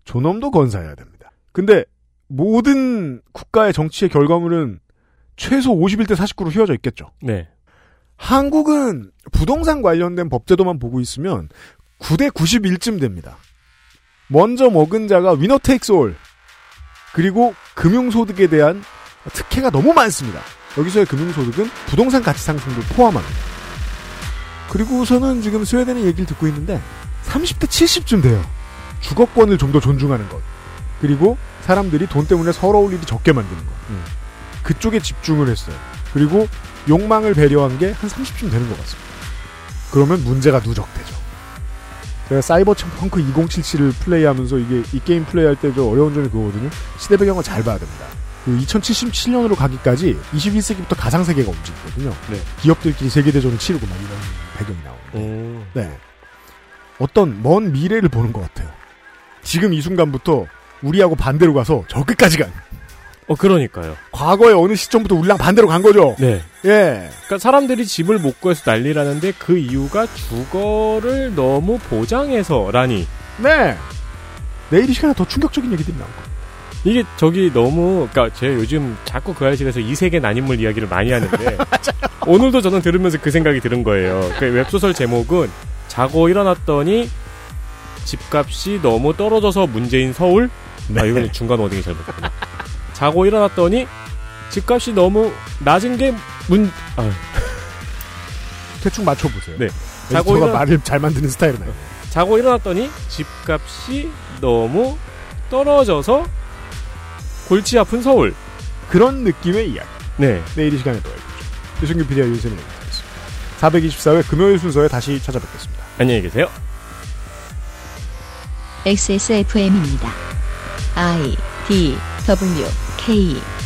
B: 존엄도 건사해야 됩니다. 근데 모든 국가의 정치의 결과물은 최소 51대 49로 휘어져 있겠죠.
C: 네.
B: 한국은 부동산 관련된 법제도만 보고 있으면 9대 91쯤 됩니다. 먼저 먹은 자가 위너 테이크스 올. 그리고 금융소득에 대한 특혜가 너무 많습니다. 여기서의 금융소득은 부동산 가치 상승도 포함합니다. 그리고서는 지금 스웨덴의 얘기를 듣고 있는데 30대 70쯤 돼요. 주거권을 좀 더 존중하는 것. 그리고 사람들이 돈 때문에 서러울 일이 적게 만드는 것. 그쪽에 집중을 했어요. 그리고 욕망을 배려한 게 한 30쯤 되는 것 같습니다. 그러면 문제가 누적되죠. 제가 사이버 펑크 2077을 플레이하면서 이게 이 게임 플레이할 때 좀 어려운 점이 그거거든요. 시대 배경을 잘 봐야 됩니다. 그 2077년으로 가기까지 21세기부터 가상 세계가 움직이거든요. 기업들끼리 세계 대전을 치르고 막 이런 배경이 나오는데. 네. 어떤 먼 미래를 보는 것 같아요. 지금 이 순간부터 우리하고 반대로 가서 저 끝까지 간.
C: 어, 그러니까요.
B: 과거의 어느 시점부터 우리랑 반대로 간 거죠.
C: 네.
B: 예.
C: 그러니까 사람들이 집을 못 구해서 난리라는데 그 이유가 주거를 너무 보장해서라니.
B: 네. 내일 이 시간에 더 충격적인 얘기들이 나올 거예요.
C: 이게 저기 너무 그러니까 제가 요즘 자꾸 그 알실에서 이 세계 난인물 이야기를 많이 하는데 오늘도 저는 들으면서 그 생각이 드는 거예요. 그 웹소설 제목은 자고 일어났더니 집값이 너무 떨어져서 문제인 서울. 아 이건 중간 워딩이 잘못됐구나. 자고 일어났더니 집값이 너무 낮은 게 문. 아,
B: 대충 맞춰보세요.
C: 네.
B: 자고
C: 자고 일어
B: 말을 잘 만드는 스타일은 아니에요.
C: 자고 일어났더니 집값이 너무 떨어져서 골치 아픈 서울.
B: 그런 느낌의 이야기.
C: 네.
B: 내일 이 시간에 또 알려주죠. 유승균 PD와 윤세민 얘기하겠습니다. 424회 금요일 순서에 다시 찾아뵙겠습니다.
C: 안녕히 계세요.
A: XSFM입니다. I D W K